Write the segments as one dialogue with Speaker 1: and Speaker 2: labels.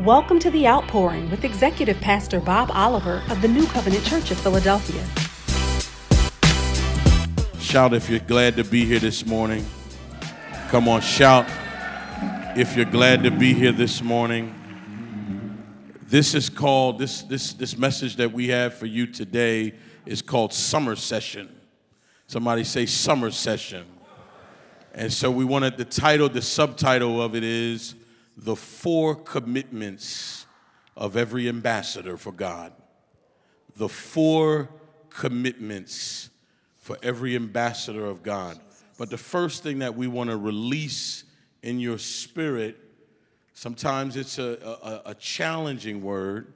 Speaker 1: Welcome to The Outpouring with Executive Pastor Bob Oliver of the New Covenant Church of Philadelphia.
Speaker 2: Shout if you're glad to be here this morning. Come on, shout if you're glad to be here this morning. This is called this this this message that we have for you today is called summer session. Somebody say summer session. And so we wanted the title, the subtitle of it is The Four Commitments of Every Ambassador for God. The Four Commitments for every ambassador of God. But the first thing that we want to release in your spirit, sometimes it's a, a, a challenging word.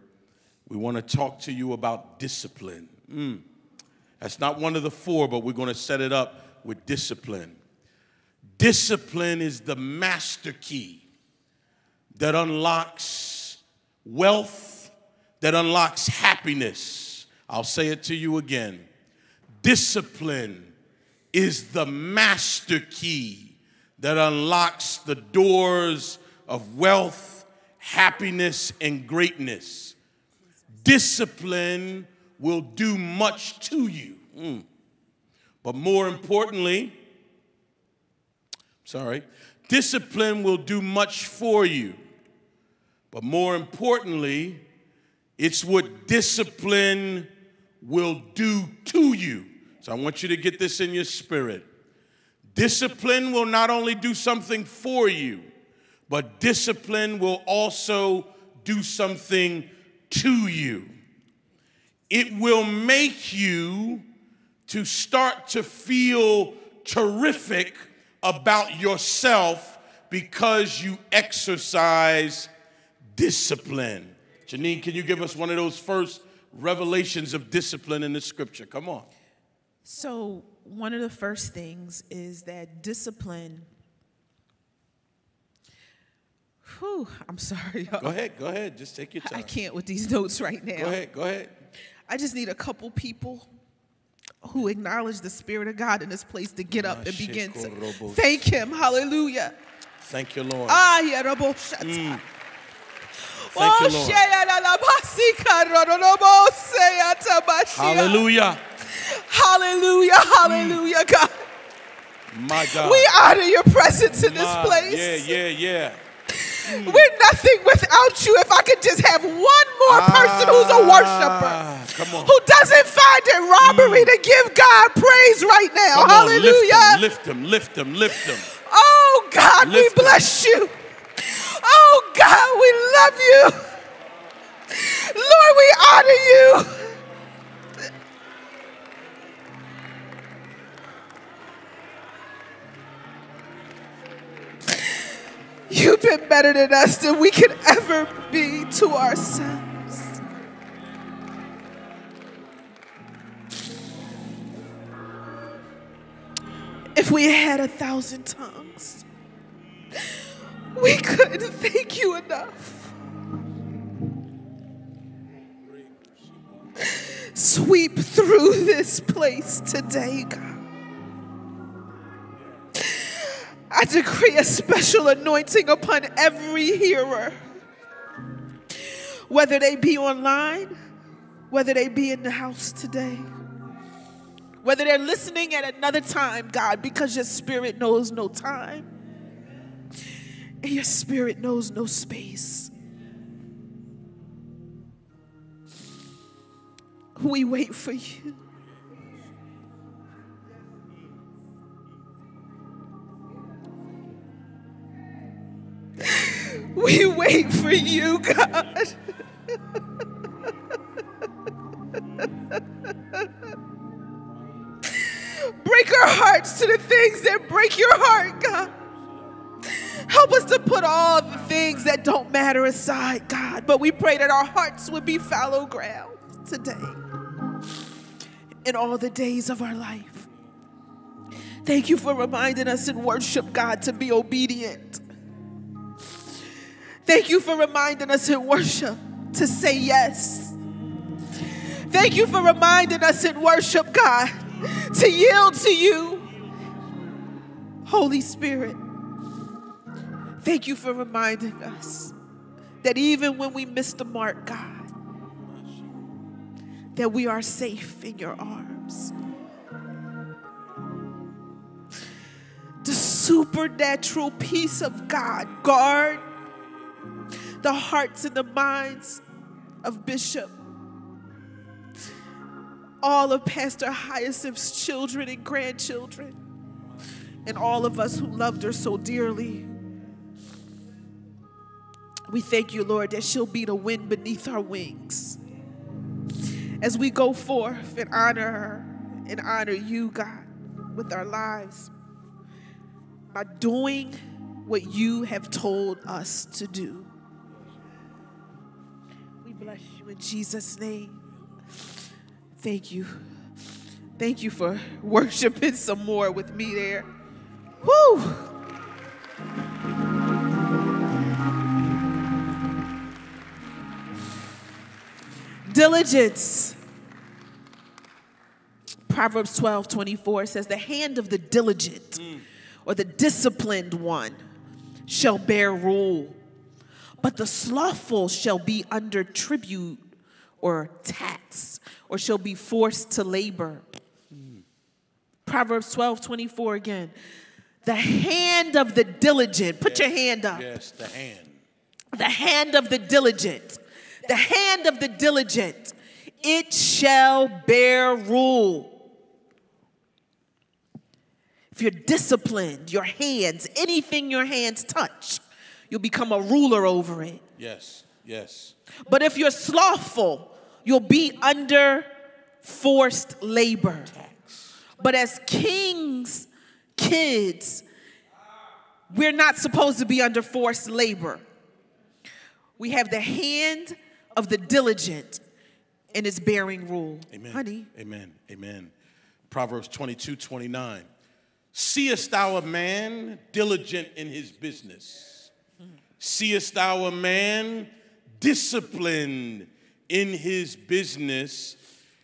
Speaker 2: We want to talk to you about discipline. Mm. That's not one of the four, but we're going to set it up with discipline. Discipline is the master key that unlocks wealth, that unlocks happiness. I'll say it to you again. Discipline is the master key that unlocks the doors of wealth, happiness, and greatness. Discipline will do much to you. Mm. But more importantly, sorry, discipline will do much for you. But more importantly, it's what discipline will do to you. So I want you to get this in your spirit. Discipline will not only do something for you, but discipline will also do something to you. It will make you to start to feel terrific about yourself because you exercise discipline. Jèneen, can you give us one of those first revelations of discipline in the scripture? Come on.
Speaker 3: So, one of the first things is that discipline. Whew, I'm sorry. Y'all.
Speaker 2: Go ahead, go ahead. Just take your time.
Speaker 3: I can't with these notes right now.
Speaker 2: Go ahead, go ahead.
Speaker 3: I just need a couple people who acknowledge the Spirit of God in this place to get up and begin to thank Him. Hallelujah.
Speaker 2: Thank you, Lord.
Speaker 3: Ah, yeah, Rabo Shata.
Speaker 2: Mm.
Speaker 3: Oh,
Speaker 2: Thank you, oh, Lord.
Speaker 3: Shea la la basika rodobo seya tabashia.
Speaker 2: Hallelujah.
Speaker 3: Hallelujah. Mm. Hallelujah, God.
Speaker 2: My God.
Speaker 3: We honor your presence in this place.
Speaker 2: Yeah, yeah, yeah. Mm.
Speaker 3: We're nothing without you. If I could just have one more person who's a ah, worshiper,
Speaker 2: Ah, Come on.
Speaker 3: who doesn't find it robbery mm. to give God praise right now.
Speaker 2: Come on,
Speaker 3: Hallelujah.
Speaker 2: Lift him, lift him, lift him.
Speaker 3: Oh God,
Speaker 2: Lift
Speaker 3: we bless you. Oh God, we love you. Lord, we honor you. You've been better than us than we could ever be to ourselves. If we had a thousand tongues, we couldn't thank you enough. Sweep through this place today, God. I decree a special anointing upon every hearer, whether they be online, whether they be in the house today, whether they're listening at another time, God, because your spirit knows no time and your spirit knows no space. We wait for you. We wait for you, God. break our hearts to the things that break your heart, God. Help us to put all the things that don't matter aside, God. But we pray that our hearts would be fallow ground today in all the days of our life. Thank you for reminding us in worship, God, to be obedient. Thank you for reminding us in worship to say yes. Thank you for reminding us in worship, God, to yield to you. Holy Spirit, thank you for reminding us that even when we miss the mark, God, that we are safe in your arms. The supernatural peace of God guard the hearts and the minds of Bishop, all of Pastor Hyacinth's children and grandchildren, and all of us who loved her so dearly. We thank you, Lord, that she'll be the wind beneath our wings. As we go forth and honor her and honor you, God, with our lives by doing what you have told us to do. We bless you in Jesus' name. Thank you. Thank you for worshiping some more with me there. Woo! Diligence. Proverbs 12 24 says, The hand of the diligent or the disciplined one shall bear rule, but the slothful shall be under tribute or tax, or shall be forced to labor. Proverbs 12 24 again. The hand of the diligent, put your hand up.
Speaker 2: Yes, the hand.
Speaker 3: The hand of the diligent, the hand of the diligent, it shall bear rule. If you're disciplined, your hands, anything your hands touch, you'll become a ruler over it.
Speaker 2: Yes, yes.
Speaker 3: But if you're slothful, you'll be under forced labor. But as kings, kids, we're not supposed to be under forced labor. We have the hand of the diligent and it's bearing rule.
Speaker 2: Amen.
Speaker 3: Honey,
Speaker 2: Amen. Amen. Proverbs 22, 29. Seest thou a man diligent in his business? Seest thou a man disciplined in his business?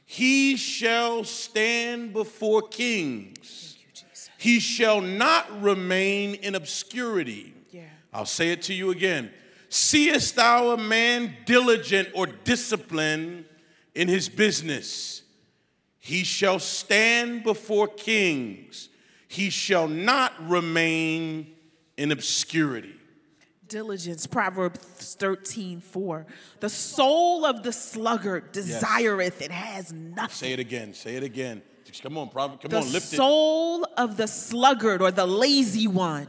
Speaker 2: He shall stand before kings. He shall not remain in obscurity.
Speaker 3: Yeah.
Speaker 2: I'll say it to you again. Seest thou a man diligent or disciplined in his business? He shall stand before kings. He shall not remain in obscurity.
Speaker 3: diligence, Proverbs 13, 4. The soul of the sluggard desireth and has nothing.
Speaker 2: Say it again. Say it again. Come on, Prophet. Come
Speaker 3: the
Speaker 2: on, lift it.
Speaker 3: The soul of the sluggard or the lazy one,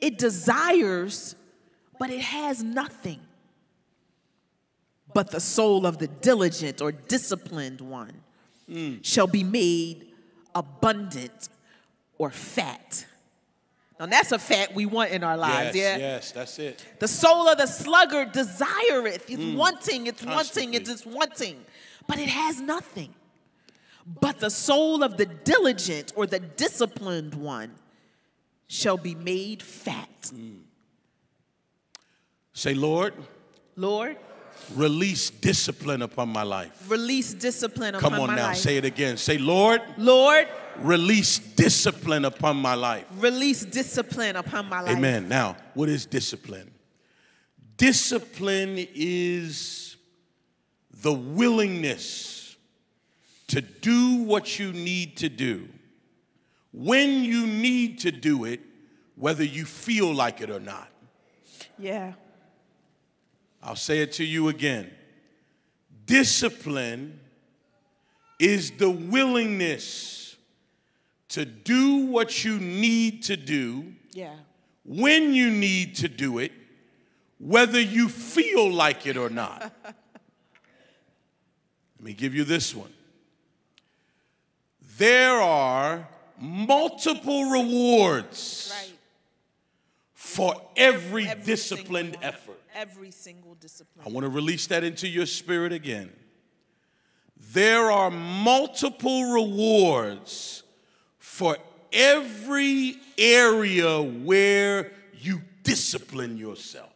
Speaker 3: it desires, but it has nothing. But the soul of the diligent or disciplined one shall be made abundant or fat. Now that's a fat we want in our lives,
Speaker 2: Yes,
Speaker 3: yeah?
Speaker 2: yes, that's it.
Speaker 3: The soul of the sluggard desireth. It's
Speaker 2: Mm.
Speaker 3: wanting, it's wanting, it's just wanting, but it has nothing. But the soul of the diligent or the disciplined one shall be made fat.
Speaker 2: Say, Lord,
Speaker 3: Lord,
Speaker 2: release discipline upon my life.
Speaker 3: release discipline upon
Speaker 2: Come on now,
Speaker 3: life.
Speaker 2: say it again. Say, Lord,
Speaker 3: Lord,
Speaker 2: release discipline upon my life.
Speaker 3: release discipline upon my life.
Speaker 2: Amen. Now, what is discipline? Discipline is the willingness to do what you need to do when you need to do it, whether you feel like it or not.
Speaker 3: Yeah.
Speaker 2: I'll say it to you again. Discipline is the willingness to do what you need to do
Speaker 3: Yeah.
Speaker 2: when you need to do it, whether you feel like it or not. Let me give you this one. There are multiple rewards
Speaker 3: Right.
Speaker 2: for every,
Speaker 3: Every
Speaker 2: disciplined effort.
Speaker 3: Every single discipline.
Speaker 2: I want to release that into your spirit again. There are multiple rewards for every area where you discipline yourself.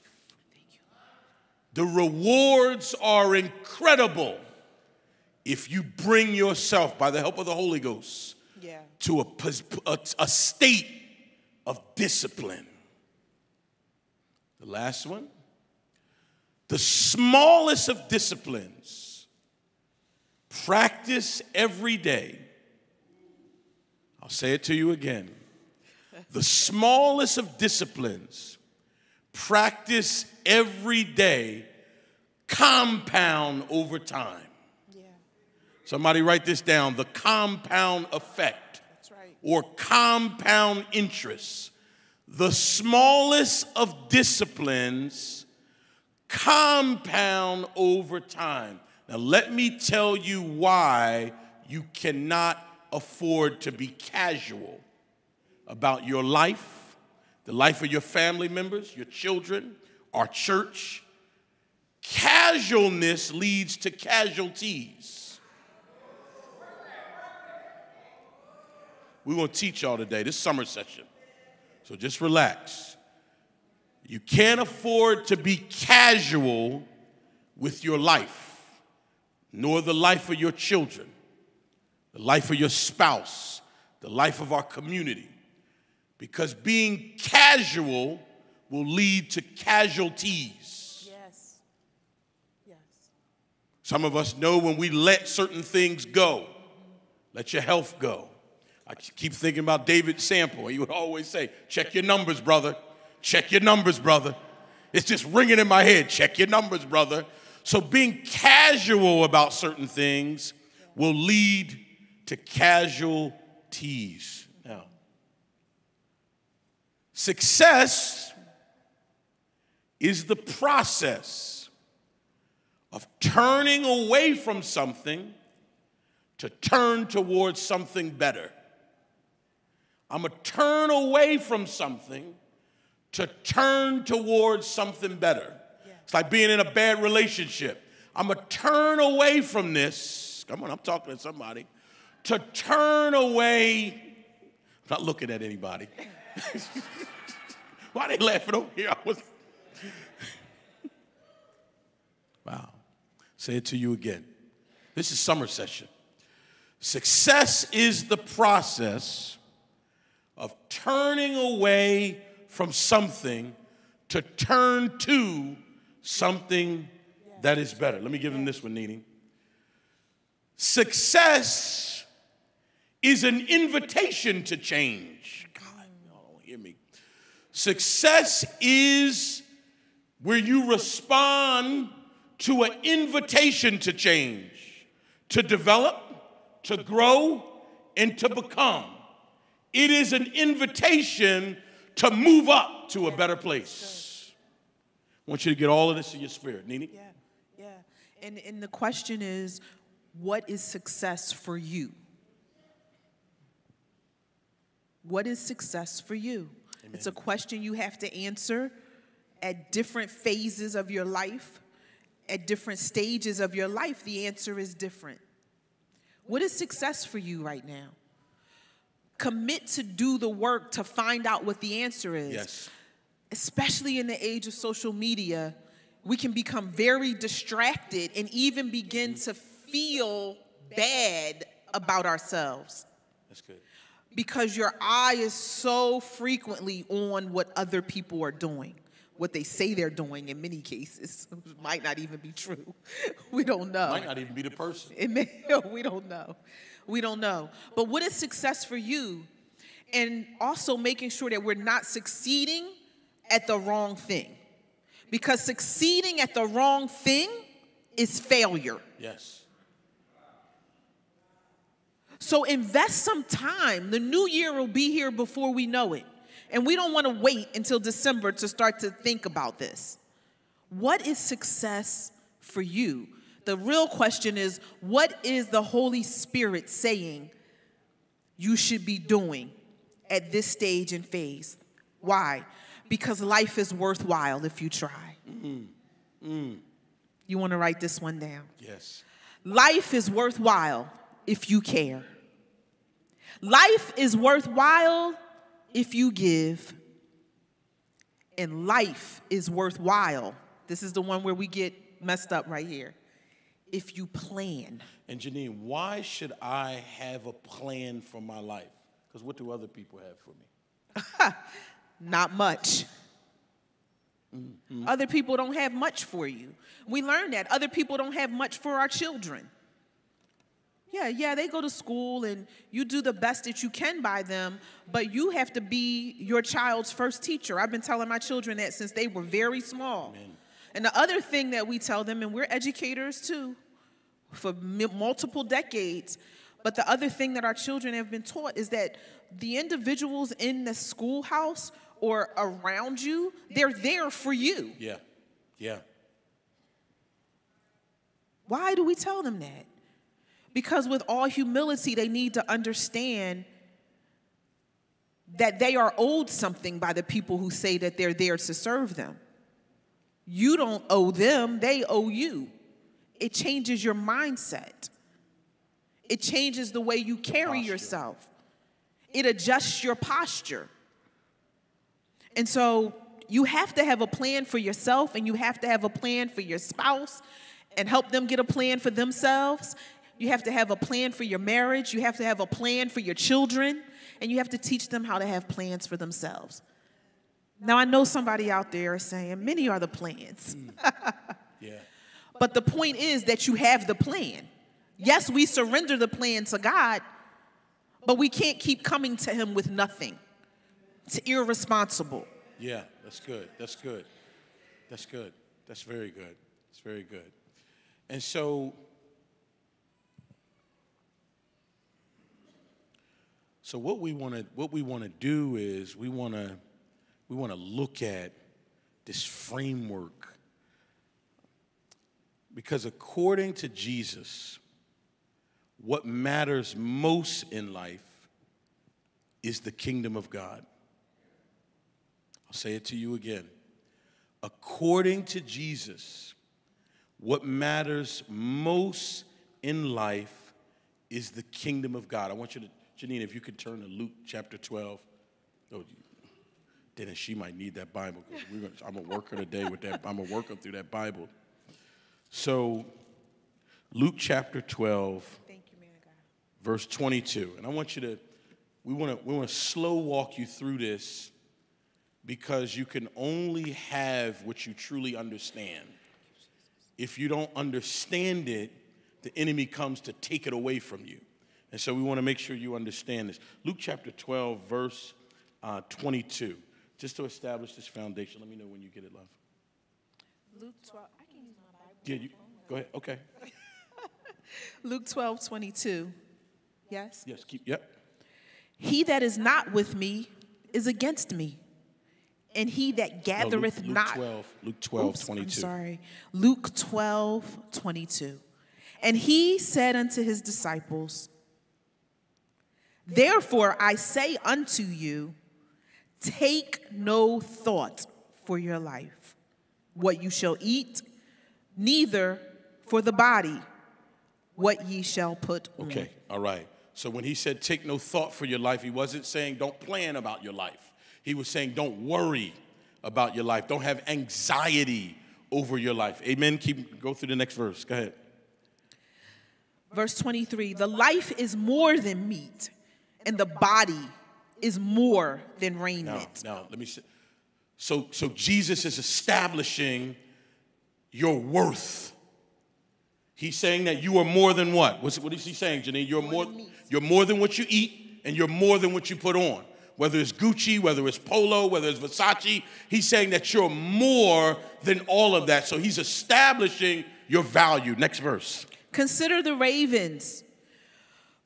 Speaker 2: The rewards are incredible if you bring yourself, by the help of the Holy Ghost,
Speaker 3: Yeah.
Speaker 2: to a, a, a state of discipline. The last one The smallest of disciplines, practice every day. I'll say it to you again. The smallest of disciplines, practice every day, compound over time. Somebody write this down the compound effect
Speaker 3: right.
Speaker 2: or compound interest. The smallest of disciplines compound over time. Now, let me tell you why you cannot afford to be casual about your life, the life of your family members, your children, our church. Casualness leads to casualties. We're going to teach y'all today, this summer session. So just relax. You can't afford to be casual with your life, nor the life of your children, the life of your spouse, the life of our community. Because being casual will lead to casualties.
Speaker 3: Yes. Yes.
Speaker 2: Some of us know when we let certain things go, let your health go. I keep thinking about David Sample. He would always say, Check your numbers, brother. Check your numbers, brother. It's just ringing in my head. Check your numbers, brother. So being casual about certain things will lead to casualties. Now, success is the process of turning away from something to turn towards something better. I'm going to turn away from something to turn towards something better. It's like being in a bad relationship. I'm going to turn away from this. Come on, I'm talking to somebody. To turn away. I'm not looking at anybody. Why are they laughing over here? I was. wow. Say it to you again. This is summer session. Success is the process of turning away from something to turn to something that is better. Let me give them this one, Nini. Success is an invitation to change. God, y'all don't hear me. Success is where you respond to an invitation to change, to develop, to grow, and to become. It is an invitation to move up to a better place. I want you to get all of this in your spirit, Nini.
Speaker 3: Yeah. Yeah. And and the question is, what is success for you? What is success for you? It's a question you have to answer at different phases of your life, at different stages of your life. The answer is different. What is success for you right now? Commit to do the work to find out what the answer is.
Speaker 2: Yes.
Speaker 3: Especially in the age of social media, we can become very distracted and even begin to feel bad about ourselves
Speaker 2: That's good.
Speaker 3: because your eye is so frequently on what other people are doing, what they say they're doing in many cases might not even be true. We don't know.
Speaker 2: Might not even be the person.
Speaker 3: It may, we don't know. We don't know. But what is success for you? And also making sure that we're not succeeding at the wrong thing. Because succeeding at the wrong thing is failure.
Speaker 2: Yes.
Speaker 3: So invest some time. The new year will be here before we know it. And we don't want to wait until December to start to think about this. What is success for you? The real question is what is the Holy Spirit saying you should be doing at this stage and phase? Why? Because life is worthwhile if you try. Mm-hmm. Mm. You want to write this one down?
Speaker 2: Yes.
Speaker 3: Life is worthwhile if you care. Life is worthwhile if you give. And life is worthwhile. This is the one where we get messed up right here. If you plan.
Speaker 2: And Jèneen, why should I have a plan for my life? Because what do other people have for me?
Speaker 3: Not much. Mm-hmm. Other people don't have much for you. We learn that. Other people don't have much for our children. Yeah, yeah, they go to school and you do the best that you can by them, but you have to be your child's first teacher. I've been telling my children that since they were very small. Amen. And the other thing that we tell them, and we're educators too for multiple decades, but the other thing that our children have been taught is that the individuals in the schoolhouse or around you, they're there for you.
Speaker 2: Yeah, yeah.
Speaker 3: Why do we tell them that? Because with all humility, they need to understand that they are owed something by the people who say that they're there to serve them. You don't owe them, they owe you. It changes your mindset, it changes the way you carry posture. yourself, it adjusts your posture. And so you have to have a plan for yourself and you have to have a plan for your spouse and help them get a plan for themselves. You have to have a plan for your marriage. You have to have a plan for your children. And you have to teach them how to have plans for themselves. Now, I know somebody out there is saying, many are the plans.
Speaker 2: Mm. yeah.
Speaker 3: But the point is that you have the plan. Yes, we surrender the plan to God, but we can't keep coming to Him with nothing. It's irresponsible.
Speaker 2: Yeah, that's good. That's good. That's good. That's very good. It's very good. And so, so what we want to what we want to do is we want to we want to look at this framework because according to Jesus, what matters most in life is the kingdom of God. I'll say it to you again. According to Jesus, what matters most in life is the kingdom of God. I want you to, Jèneen, if you could turn to Luke chapter 12. Oh, Dennis, she might need that Bible I'm going to work her today with that. I'm going to work her through that Bible. So, Luke chapter 12,
Speaker 3: you,
Speaker 2: verse 22. And I want you to, we want to, we want to slow walk you through this because you can only have what you truly understand. If you don't understand it, the enemy comes to take it away from you. And so we want to make sure you understand this. Luke chapter 12, verse uh, 22. Just to establish this foundation, let me know when you get it, love.
Speaker 3: Luke 12, I can use my Bible.
Speaker 2: Yeah, you, go ahead. Okay.
Speaker 3: Luke 12, 22. Yes?
Speaker 2: Yes, keep, yep.
Speaker 3: He that is not with me is against me and he that gathereth
Speaker 2: no, Luke, Luke
Speaker 3: not.
Speaker 2: 12, Luke 12, Oops, 22.
Speaker 3: I'm sorry. Luke 12, 22. And he said unto his disciples, Therefore I say unto you, take no thought for your life, what you shall eat, neither for the body, what ye shall put
Speaker 2: on. Okay, all right. So when he said take no thought for your life, he wasn't saying don't plan about your life. He was saying, don't worry about your life. Don't have anxiety over your life. Amen. Keep go through the next verse. Go ahead.
Speaker 3: Verse 23 The life is more than meat, and the body is more than raiment.
Speaker 2: Now, now let me say. So, so Jesus is establishing your worth. He's saying that you are more than what? What's, what is he saying, Jèneen? You're more, you're more than what you eat, and you're more than what you put on whether it's Gucci, whether it's Polo, whether it's Versace. He's saying that you're more than all of that. So he's establishing your value. Next verse.
Speaker 3: Consider the ravens,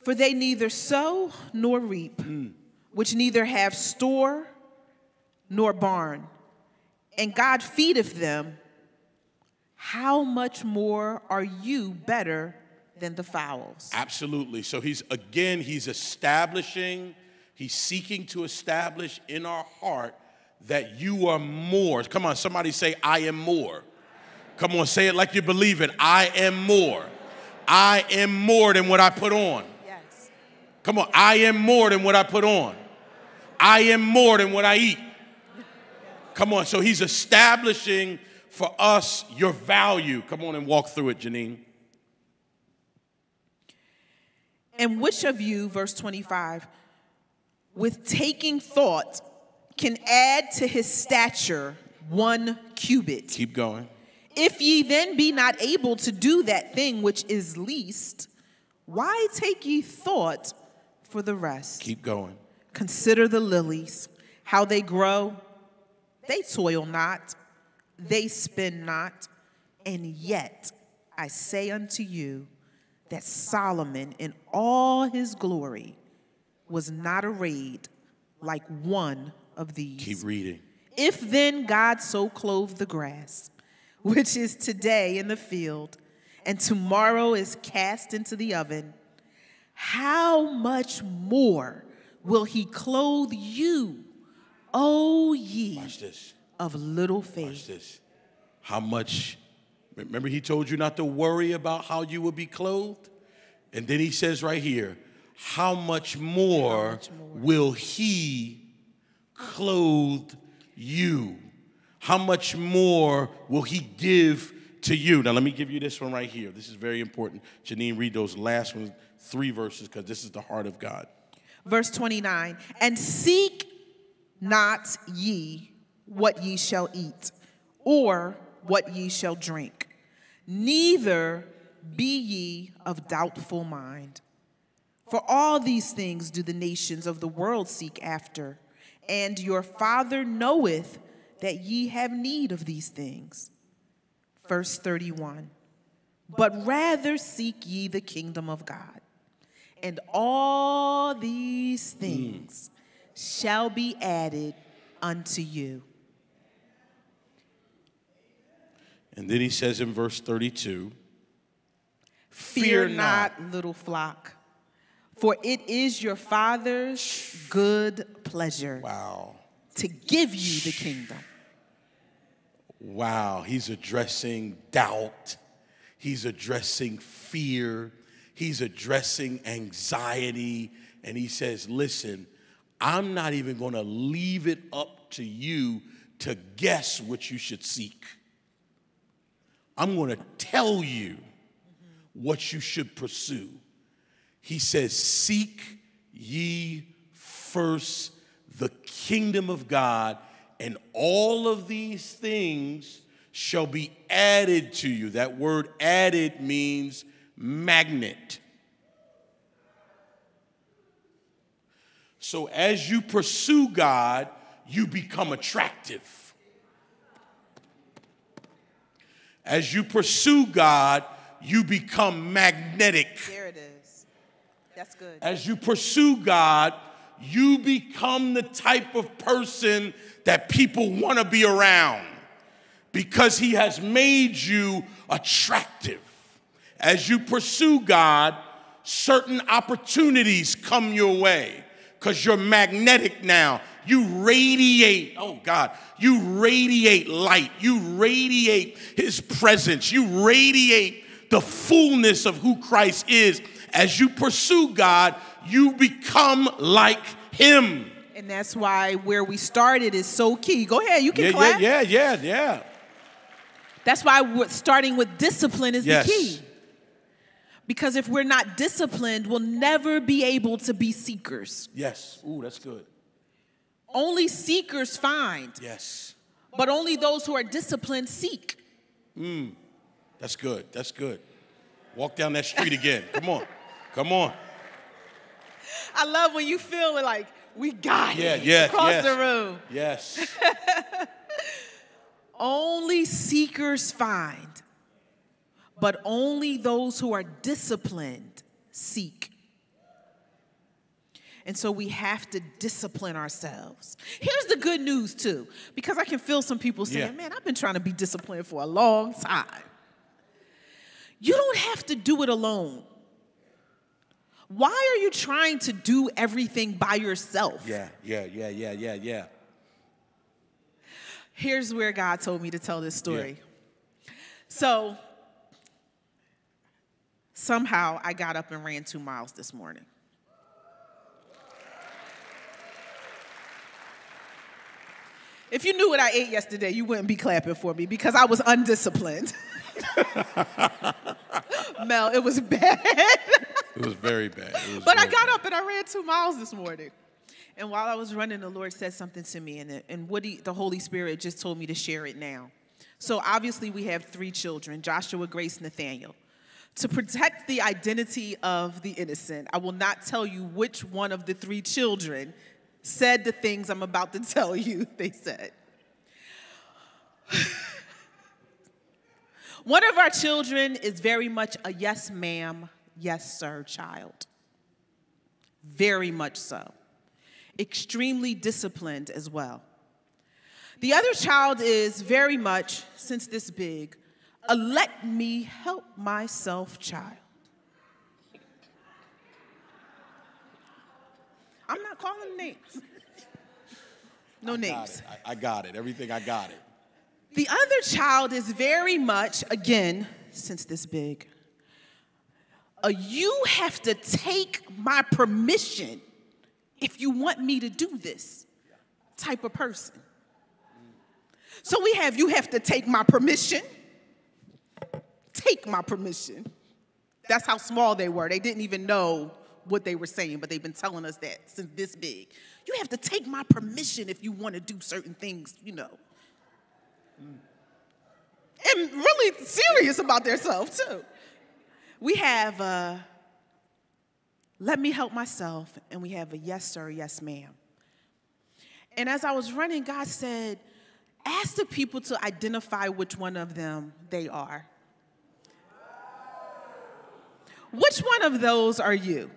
Speaker 3: for they neither sow nor reap, mm. which neither have store nor barn, and God feedeth them. How much more are you better than the fowls?
Speaker 2: Absolutely. So he's again, he's establishing He's seeking to establish in our heart that you are more. Come on, somebody say, I am more. Come on, say it like you believe it. I am more. I am more than what I put on.
Speaker 3: Yes.
Speaker 2: Come on, I am more than what I put on. I am more than what I eat. Come on, so he's establishing for us your value. Come on and walk through it, Jèneen.
Speaker 3: And which of you, verse 25, with taking thought can add to his stature one cubit.
Speaker 2: Keep going.
Speaker 3: If ye then be not able to do that thing which is least, why take ye thought for the rest?
Speaker 2: Keep going.
Speaker 3: Consider the lilies, how they grow. They toil not, they spin not, and yet I say unto you that Solomon in all his glory was not arrayed like one of these.
Speaker 2: Keep reading.
Speaker 3: If then God so clothe the grass, which is today in the field, and tomorrow is cast into the oven, how much more will he clothe you, O ye
Speaker 2: Watch this.
Speaker 3: Of little faith.
Speaker 2: Watch this. How much, remember, he told you not to worry about how you will be clothed? And then he says right here, how much more,
Speaker 3: much more?
Speaker 2: will he clothe you? How much more will he give to you? Now, let me give you this one right here. This is very important. Jèneen, read those last ones, three verses, because this is the heart of God.
Speaker 3: Verse 29 And seek not ye what ye shall eat, or what ye shall drink, neither be ye of doubtful mind. For all these things do the nations of the world seek after, and your Father knoweth that ye have need of these things. Verse 31 But rather seek ye the kingdom of God, and all these things mm. shall be added unto you.
Speaker 2: And then he says in verse 32,
Speaker 3: Fear not, little flock, for it is your Father's good pleasure
Speaker 2: Wow.
Speaker 3: to give you the kingdom.
Speaker 2: Wow, he's addressing doubt. He's addressing fear. He's addressing anxiety. And he says, Listen, I'm not even going to leave it up to you to guess what you should seek. I'm going to tell you what you should pursue. He says, Seek ye first the kingdom of God, and all of these things shall be added to you. That word added means magnet. So as you pursue God, you become attractive. As you pursue God, you become magnetic.
Speaker 3: There it is. That's good.
Speaker 2: As you pursue God, you become the type of person that people want to be around because He has made you attractive. As you pursue God, certain opportunities come your way because you're magnetic now. You radiate, oh God, you radiate light. You radiate His presence. You radiate the fullness of who Christ is. As you pursue God, you become like Him.
Speaker 3: And that's why where we started is so key. Go ahead, you can
Speaker 2: Yeah,
Speaker 3: clap.
Speaker 2: yeah, yeah, yeah, yeah.
Speaker 3: That's why we're starting with discipline is
Speaker 2: Yes.
Speaker 3: the key. Because if we're not disciplined, we'll never be able to be seekers.
Speaker 2: Yes. Ooh, that's good.
Speaker 3: Only seekers find,
Speaker 2: Yes.
Speaker 3: but only those who are disciplined seek. Hmm.
Speaker 2: That's good. That's good. Walk down that street again. Come on. Come on.
Speaker 3: I love when you feel like we got
Speaker 2: Yeah,
Speaker 3: it
Speaker 2: yeah,
Speaker 3: across
Speaker 2: yes.
Speaker 3: the room.
Speaker 2: Yes.
Speaker 3: Only seekers find, but only those who are disciplined seek. And so we have to discipline ourselves. Here's the good news, too, because I can feel some people saying,
Speaker 2: Yeah.
Speaker 3: Man, I've been trying to be disciplined for a long time. You don't have to do it alone. Why are you trying to do everything by yourself?
Speaker 2: Yeah, yeah, yeah, yeah, yeah, yeah.
Speaker 3: Here's where God told me to tell this story. So, somehow I got up and ran two miles this morning. If you knew what I ate yesterday, you wouldn't be clapping for me because I was undisciplined. Mel, it was bad.
Speaker 2: It was very bad. Was
Speaker 3: But I got
Speaker 2: bad.
Speaker 3: up and I ran two miles this morning. And while I was running, the Lord said something to me, and, and what he, the Holy Spirit just told me to share it now. So obviously, we have three children Joshua, Grace, Nathaniel. To protect the identity of the innocent, I will not tell you which one of the three children said the things I'm about to tell you they said. one of our children is very much a yes, ma'am, yes, sir child. Very much so. Extremely disciplined as well. The other child is very much, since this big, a let me help myself child. I'm not calling names. No
Speaker 4: I
Speaker 3: names.
Speaker 4: I, I got it. Everything I got it.
Speaker 3: The other child is very much, again, since this big, a you have to take my permission if you want me to do this type of person. So we have you have to take my permission. Take my permission. That's how small they were. They didn't even know what they were saying, but they've been telling us that since this big. You have to take my permission if you want to do certain things, you know. And really serious about themselves, too. We have uh, let me help myself, and we have a yes, sir, yes, ma'am. And as I was running, God said, ask the people to identify which one of them they are. Which one of those are you?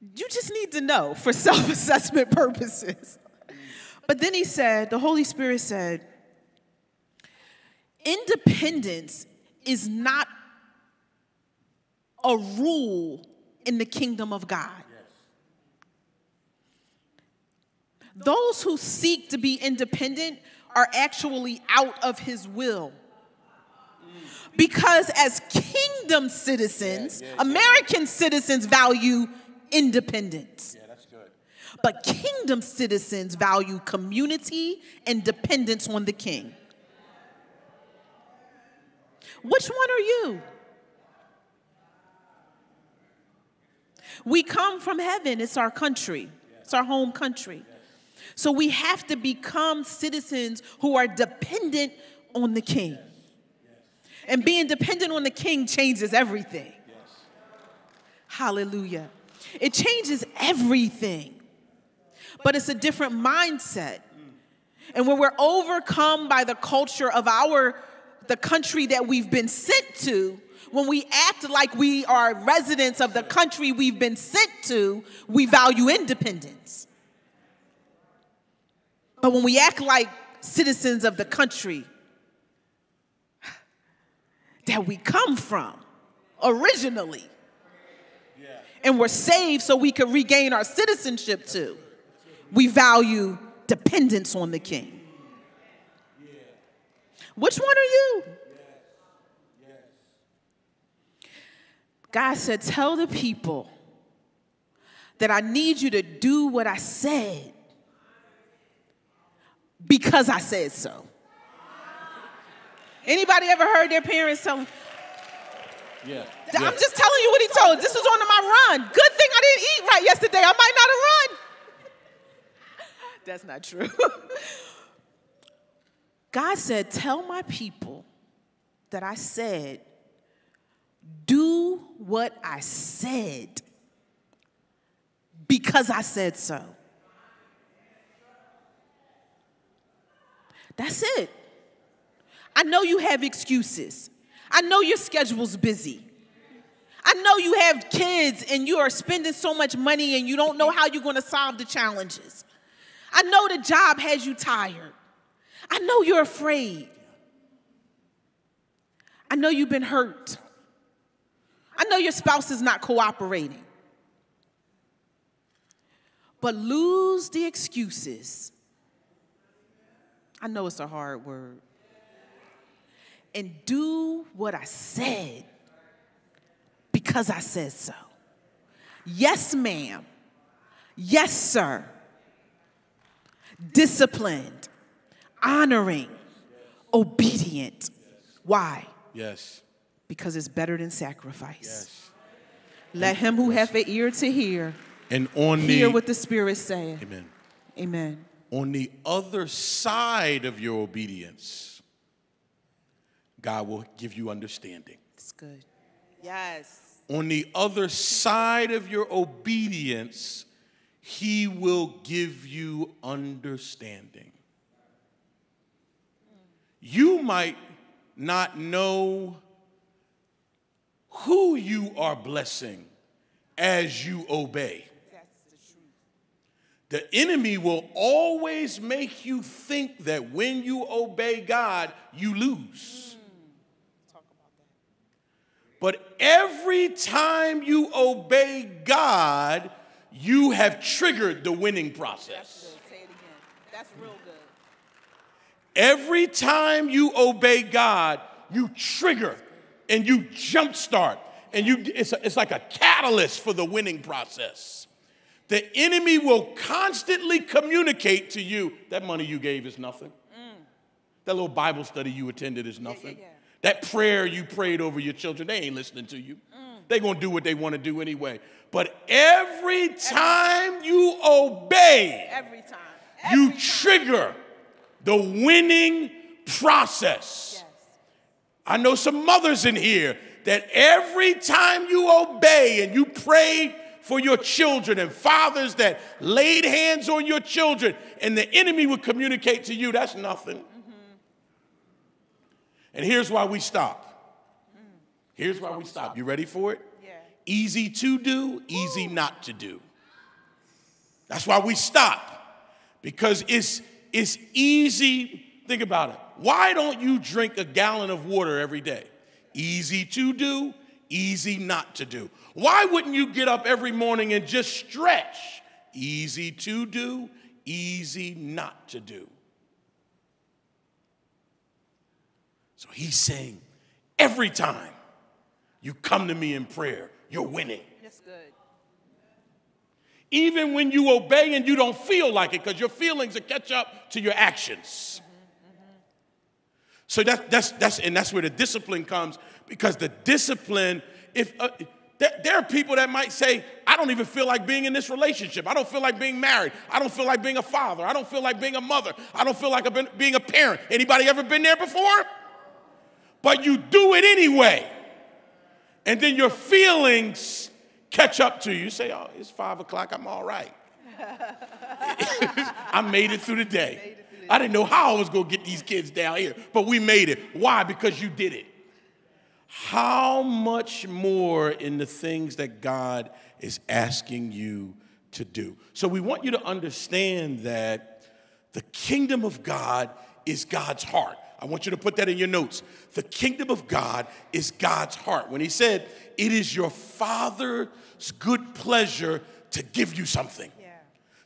Speaker 3: You just need to know for self assessment purposes. But then he said, the Holy Spirit said, independence is not a rule in the kingdom of God. Those who seek to be independent are actually out of his will. Because as kingdom citizens, American citizens value independence.
Speaker 4: Yeah, that's good.
Speaker 3: But kingdom citizens value community and dependence on the king. Which one are you? We come from heaven, it's our country, it's our home country. So we have to become citizens who are dependent on the king. And being dependent on the king changes everything. Hallelujah. It changes everything. But it's a different mindset. And when we're overcome by the culture of our the country that we've been sent to, when we act like we are residents of the country we've been sent to, we value independence. But when we act like citizens of the country that we come from originally, and we're saved so we can regain our citizenship too, we value dependence on the king. Which one are you? God said, Tell the people that I need you to do what I said because I said so. Anybody ever heard their parents tell them?
Speaker 4: Yeah.
Speaker 3: I'm just telling you what he told. This was on my run. Good thing I didn't eat right yesterday. I might not have run. That's not true. God said, Tell my people that I said, do what I said because I said so. That's it. I know you have excuses. I know your schedule's busy. I know you have kids and you are spending so much money and you don't know how you're going to solve the challenges. I know the job has you tired. I know you're afraid. I know you've been hurt. I know your spouse is not cooperating. But lose the excuses. I know it's a hard word. And do what I said because I said so. Yes, ma'am. Yes, sir. Disciplined, honoring, obedient. Why?
Speaker 2: Yes.
Speaker 3: Because it's better than sacrifice.
Speaker 2: Yes.
Speaker 3: Let him who hath an ear to hear,
Speaker 2: And on
Speaker 3: Hear
Speaker 2: the
Speaker 3: what the Spirit's saying.
Speaker 2: Amen.
Speaker 3: Amen.
Speaker 2: On the other side of your obedience, God will give you understanding.
Speaker 3: It's good. Yes.
Speaker 2: On the other side of your obedience, He will give you understanding. You might not know who you are blessing as you obey. The enemy will always make you think that when you obey God, you lose. But every time you obey God, you have triggered the winning process. That's good.
Speaker 3: Say it again. That's real good.
Speaker 2: Every time you obey God, you trigger and you jumpstart, and you it's, a, it's like a catalyst for the winning process. The enemy will constantly communicate to you that money you gave is nothing. Mm. That little Bible study you attended is nothing.
Speaker 3: yeah.
Speaker 2: That prayer you prayed over your children, they ain't listening to you. Mm. They're gonna do what they wanna do anyway. But every time you obey,
Speaker 3: Every time.
Speaker 2: you trigger the winning process. I know some mothers in here that every time you obey and you pray for your children, and fathers that laid hands on your children, and the enemy would communicate to you, that's nothing. And here's why we stop. Mm. Here's why we stop. You ready for it?
Speaker 3: Yeah.
Speaker 2: Easy to do, easy not to do. That's why we stop. Because it's it's easy. Think about it. Why don't you drink a gallon of water every day? Easy to do, easy not to do. Why wouldn't you get up every morning and just stretch? Easy to do, easy not to do. So he's saying, every time you come to me in prayer, you're winning.
Speaker 3: That's good.
Speaker 2: Even when you obey and you don't feel like it, because your feelings will catch up to your actions. So that, that's, that's, and that's where the discipline comes, because the discipline, if, uh, there, are people that might say, I don't even feel like being in this relationship. I don't feel like being married. I don't feel like being a father. I don't feel like being a mother. I don't feel like being a parent. Anybody ever been there before? But you do it anyway. And then your feelings catch up to you. You say, oh, it's five o'clock, I'm all right. I made it through the day. I didn't know how I was gonna get these kids down here, but we made it. Why? Because you did it. How much more in the things that God is asking you to do? So we want you to understand that the kingdom of God is God's heart. I want you to put that in your notes. The kingdom of God is God's heart. When he said, It is your Father's good pleasure to give you something.
Speaker 3: Yeah.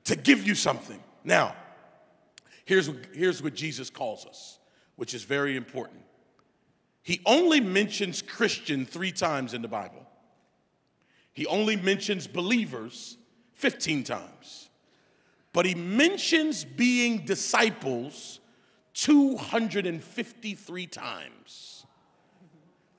Speaker 2: To give you something. Now, here's, here's what Jesus calls us, which is very important. He only mentions Christian three times in the Bible. He only mentions believers 15 times. But he mentions being disciples 253 times.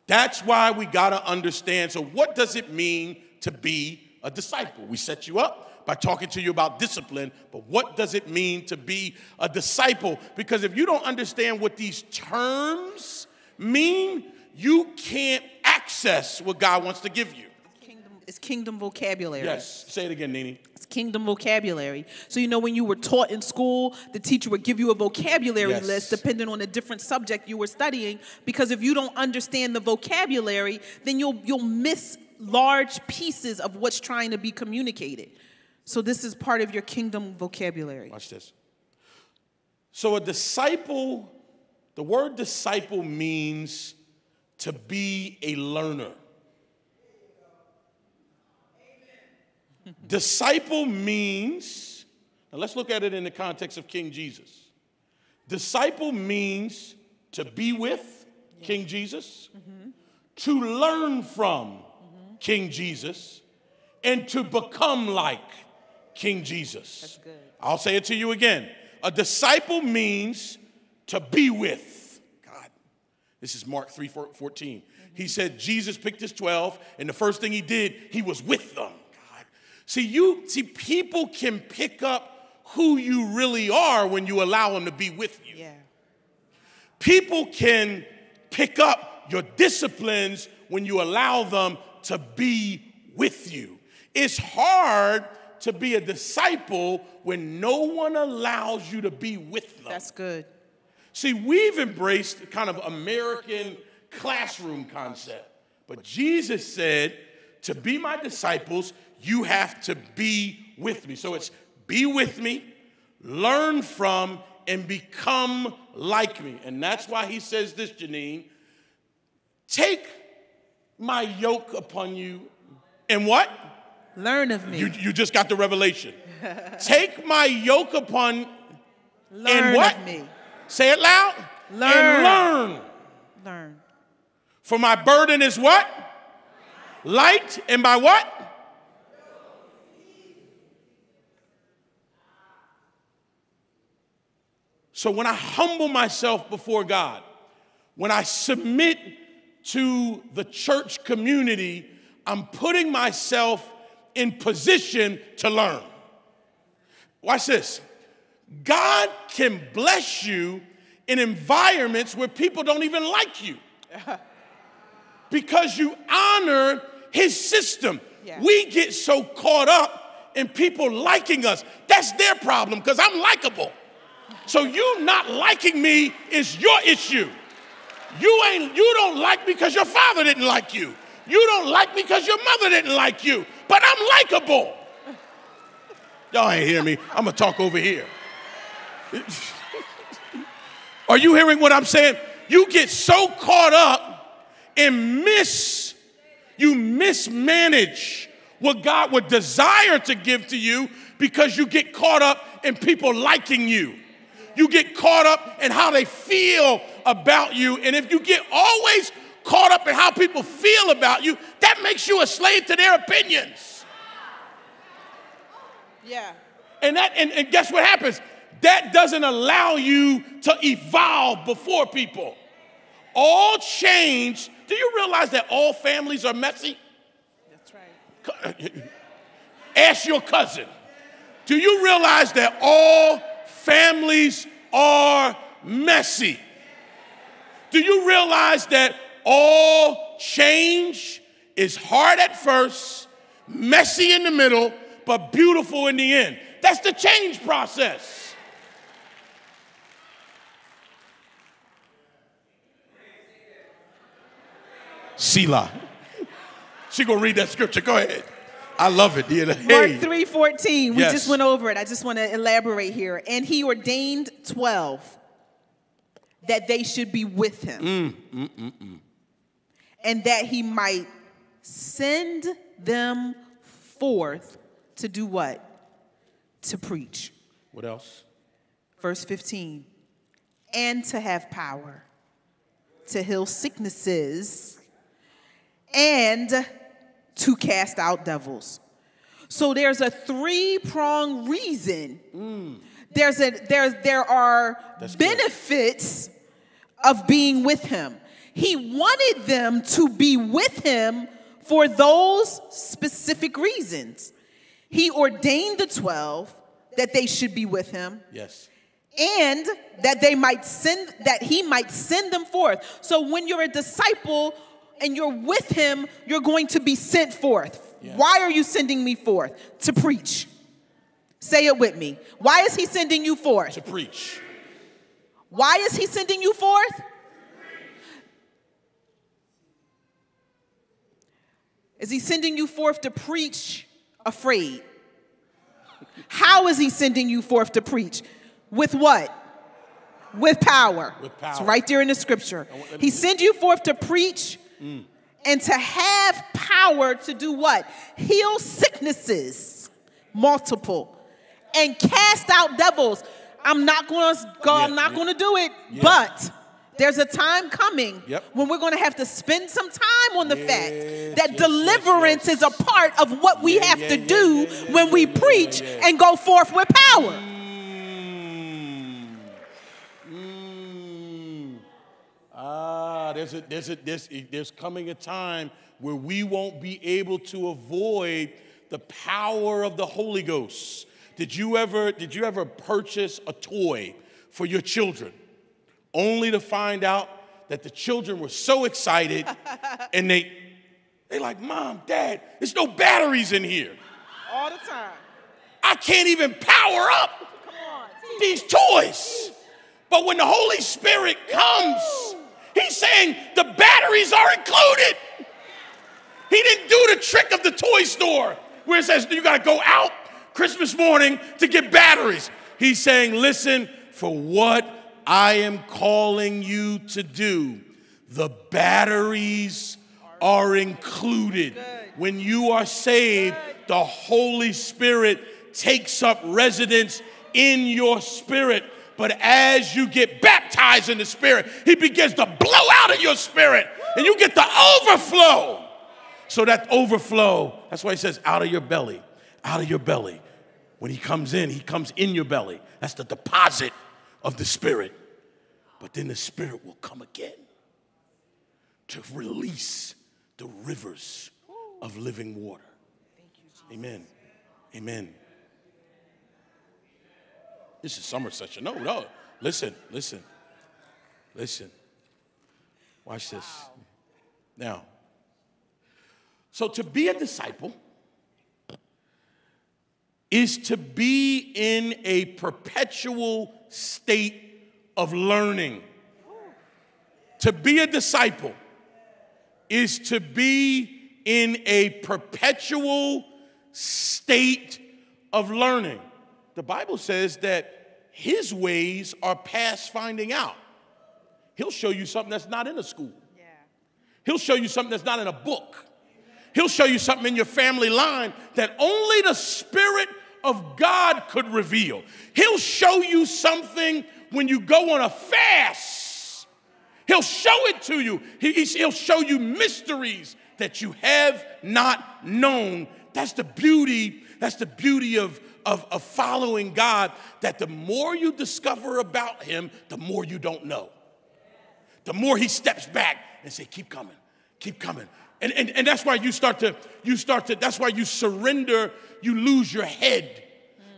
Speaker 2: That's why we got to understand. So, what does it mean to be a disciple? We set you up by talking to you about discipline, but what does it mean to be a disciple? Because if you don't understand what these terms mean, you can't access what God wants to give you.
Speaker 3: Kingdom, vocabulary.
Speaker 2: Yes, say it again, Nini.
Speaker 3: It's kingdom vocabulary. So you know when you were taught in school, the teacher would give you a vocabulary
Speaker 2: Yes.
Speaker 3: list depending on the different subject you were studying. Because if you don't understand the vocabulary, then you'll you'll miss large pieces of what's trying to be communicated. So this is part of your kingdom vocabulary.
Speaker 2: Watch this. So, a disciple, the word disciple means to be a learner. Disciple means, now let's look at it in the context of King Jesus. Disciple means to be with King Jesus, mm-hmm. to learn from mm-hmm. King Jesus, and to become like King Jesus.
Speaker 3: That's good.
Speaker 2: I'll say it to you again. A disciple means to be with. God, this is Mark 3 14. He mm-hmm. said Jesus picked his 12, and the first thing he did, he was with them. See, you see, people can pick up who you really are when you allow them to be with you.
Speaker 3: Yeah.
Speaker 2: People can pick up your disciplines when you allow them to be with you. It's hard to be a disciple when no one allows you to be with them.
Speaker 3: That's good.
Speaker 2: See, we've embraced kind of American classroom concept. But Jesus said, to be my disciples, you have to be with me. So it's be with me, learn from, and become like me. And that's why he says this, Jèneen take my yoke upon you and what?
Speaker 3: Learn of me.
Speaker 2: You, you just got the revelation. take my yoke upon
Speaker 3: Learn
Speaker 2: and what?
Speaker 3: of me.
Speaker 2: Say it loud.
Speaker 3: Learn.
Speaker 2: And learn.
Speaker 3: Learn.
Speaker 2: For my burden is what? Light. And by what? So when I humble myself before God, when I submit to the church community, I'm putting myself in position to learn. Watch this. God can bless you in environments where people don't even like you because you honor his system.
Speaker 3: Yeah.
Speaker 2: We get so caught up in people liking us. That's their problem because I'm likable. So you not liking me is your issue. You ain't you don't like me because your father didn't like you. You don't like me because your mother didn't like you. But I'm likable. Y'all ain't hear me. I'm gonna talk over here. Are you hearing what I'm saying? You get so caught up and miss, you mismanage what God would desire to give to you because you get caught up in people liking you. You get caught up in how they feel about you. And if you get always caught up in how people feel about you, that makes you a slave to their opinions.
Speaker 3: Yeah.
Speaker 2: And that and, and guess what happens? That doesn't allow you to evolve before people. All change. Do you realize that all families are messy?
Speaker 3: That's right.
Speaker 2: Ask your cousin. Do you realize that all families are messy? Do you realize that all change is hard at first, messy in the middle, but beautiful in the end? That's the change process. Selah. She gonna read that scripture. Go ahead. I love it. dear.
Speaker 3: Mark 3:14. We
Speaker 2: Yes.
Speaker 3: just went over it. I just want to elaborate here. And he ordained 12 that they should be with him.
Speaker 2: Mm, mm, mm, mm,
Speaker 3: and that he might send them forth to do what? To preach.
Speaker 2: What else?
Speaker 3: Verse 15. And to have power to heal sicknesses and to cast out devils. So there's a three prong reason. There's a there's there are
Speaker 2: That's good.
Speaker 3: benefits of being with him. He wanted them to be with him for those specific reasons. He ordained the 12 that they should be with him
Speaker 2: Yes.
Speaker 3: and that they might send that he might send them forth so when you're a disciple and you're with him you're going to be sent forth
Speaker 2: Yes.
Speaker 3: why are you sending me forth to preach say it with me why is he sending you forth
Speaker 2: To preach.
Speaker 3: why is he sending you forth is he sending you forth to preach afraid how is he sending you forth to preach with what with power.
Speaker 2: With power.
Speaker 3: It's right there in the scripture. He sends you forth to preach and to have power to do what? Heal sicknesses, multiple, and cast out devils. I'm not going to go, I'm not
Speaker 2: yeah.
Speaker 3: going to do it,
Speaker 2: Yeah.
Speaker 3: but there's a time coming
Speaker 2: Yep.
Speaker 3: when we're going to have to spend some time on the
Speaker 2: Yes,
Speaker 3: fact that
Speaker 2: yes,
Speaker 3: deliverance
Speaker 2: yes.
Speaker 3: is a part of what we
Speaker 2: Yeah,
Speaker 3: have
Speaker 2: yeah,
Speaker 3: to
Speaker 2: yeah,
Speaker 3: do
Speaker 2: yeah, yeah,
Speaker 3: when we
Speaker 2: yeah, yeah,
Speaker 3: preach
Speaker 2: yeah, yeah.
Speaker 3: and go forth with power.
Speaker 2: Mm. Mm. There's a there's a there's, there's coming a time where we won't be able to avoid the power of the Holy Ghost. Did you ever did you ever purchase a toy for your children only to find out that the children were so excited and they they like, "Mom, Dad, there's no batteries in here.
Speaker 3: All the time.
Speaker 2: I can't even power up
Speaker 3: on.
Speaker 2: these toys." But when the Holy Spirit comes, he's saying the batteries are included. He didn't do the trick of the toy store where it says you got to go out Christmas morning to get batteries. He's saying, listen, for what I am calling you to do, the batteries are included. When you are saved, the Holy Spirit takes up residence in your spirit. But as you get baptized in the Spirit, He begins to blow out of your spirit, and you get the overflow. So that overflow, that's why he says, out of your belly, out of your belly. When he comes in, he comes in your belly. That's the deposit of the Spirit. But then the Spirit will come again to release the rivers of living water. Amen. Amen. This is summer session. No, no. Listen, listen, listen. Watch this. Now, so to be a disciple is to be in a perpetual state of learning. To be a disciple is to be in a perpetual state of learning. The Bible says that his ways are past finding out. He'll show you something that's not in a school. He'll show you something that's not in a book. He'll show you something in your family line that only the Spirit of God could reveal. He'll show you something when you go on a fast. He'll show it to you. He, he'll show you mysteries that you have not known. That's the beauty. That's the beauty of, of, of following God. That the more you discover about Him, the more you don't know the more he steps back and say, keep coming, keep coming. And, and, and that's why you start to, you start to, that's why you surrender, you lose your head,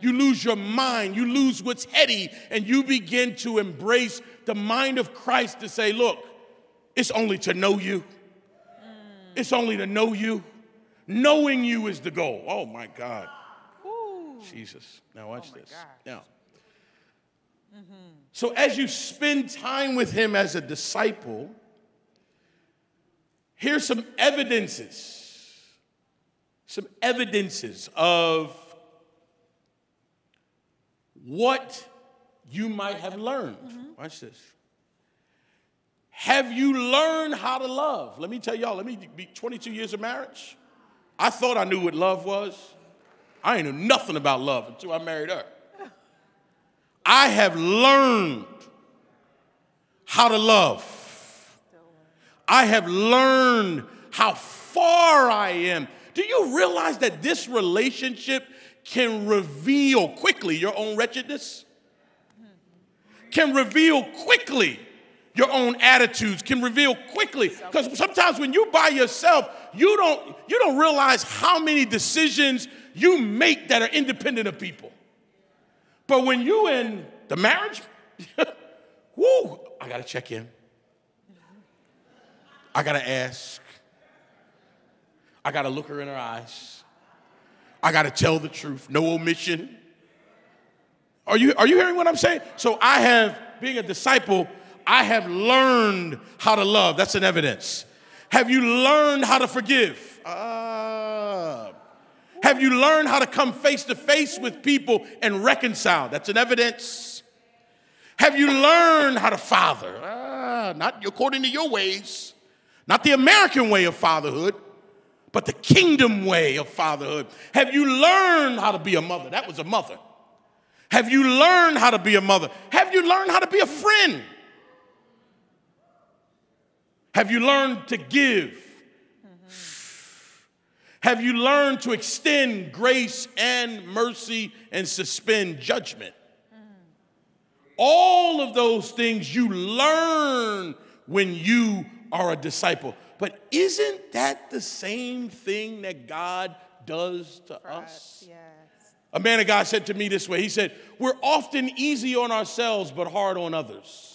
Speaker 2: you lose your mind, you lose what's heady, and you begin to embrace the mind of Christ to say, look, it's only to know you. It's only to know you. Knowing you is the goal. Oh my God. Jesus. Now watch oh this. Now, so as you spend time with him as a disciple, here's some evidences. Some evidences of what you might have learned. Mm-hmm. Watch this. Have you learned how to love? Let me tell y'all, let me be 22 years of marriage. I thought I knew what love was. I ain't knew nothing about love until I married her. I have learned how to love. I have learned how far I am. Do you realize that this relationship can reveal quickly your own wretchedness? Can reveal quickly your own attitudes, can reveal quickly. Because sometimes when you by yourself, you don't, you don't realize how many decisions you make that are independent of people. But when you in the marriage, whoo, I gotta check in. I gotta ask. I gotta look her in her eyes. I gotta tell the truth, no omission. Are you, are you hearing what I'm saying? So I have, being a disciple, I have learned how to love. That's an evidence. Have you learned how to forgive? Ah. Have you learned how to come face to face with people and reconcile? That's an evidence. Have you learned how to father? Ah, not according to your ways, not the American way of fatherhood, but the kingdom way of fatherhood. Have you learned how to be a mother? That was a mother. Have you learned how to be a mother? Have you learned how to be a friend? Have you learned to give? Have you learned to extend grace and mercy and suspend judgment? All of those things you learn when you are a disciple. But isn't that the same thing that God does to
Speaker 3: For
Speaker 2: us.
Speaker 3: Yes.
Speaker 2: A man of God said to me this way He said, We're often easy on ourselves, but hard on others.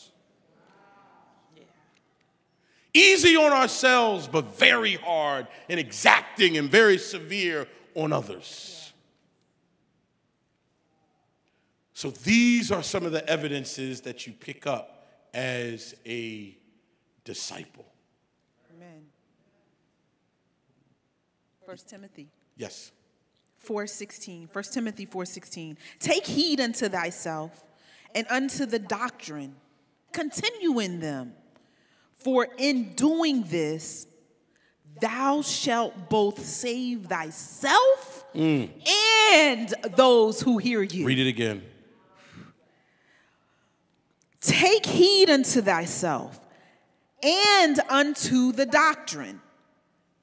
Speaker 2: Easy on ourselves, but very hard and exacting and very severe on others. So these are some of the evidences that you pick up as a disciple.
Speaker 3: Amen. First Timothy
Speaker 2: Yes.
Speaker 3: 4:16. 1 Timothy 4:16. Take heed unto thyself and unto the doctrine. Continue in them. For in doing this, thou shalt both save thyself mm. and those who hear you.
Speaker 2: Read it again.
Speaker 3: Take heed unto thyself and unto the doctrine.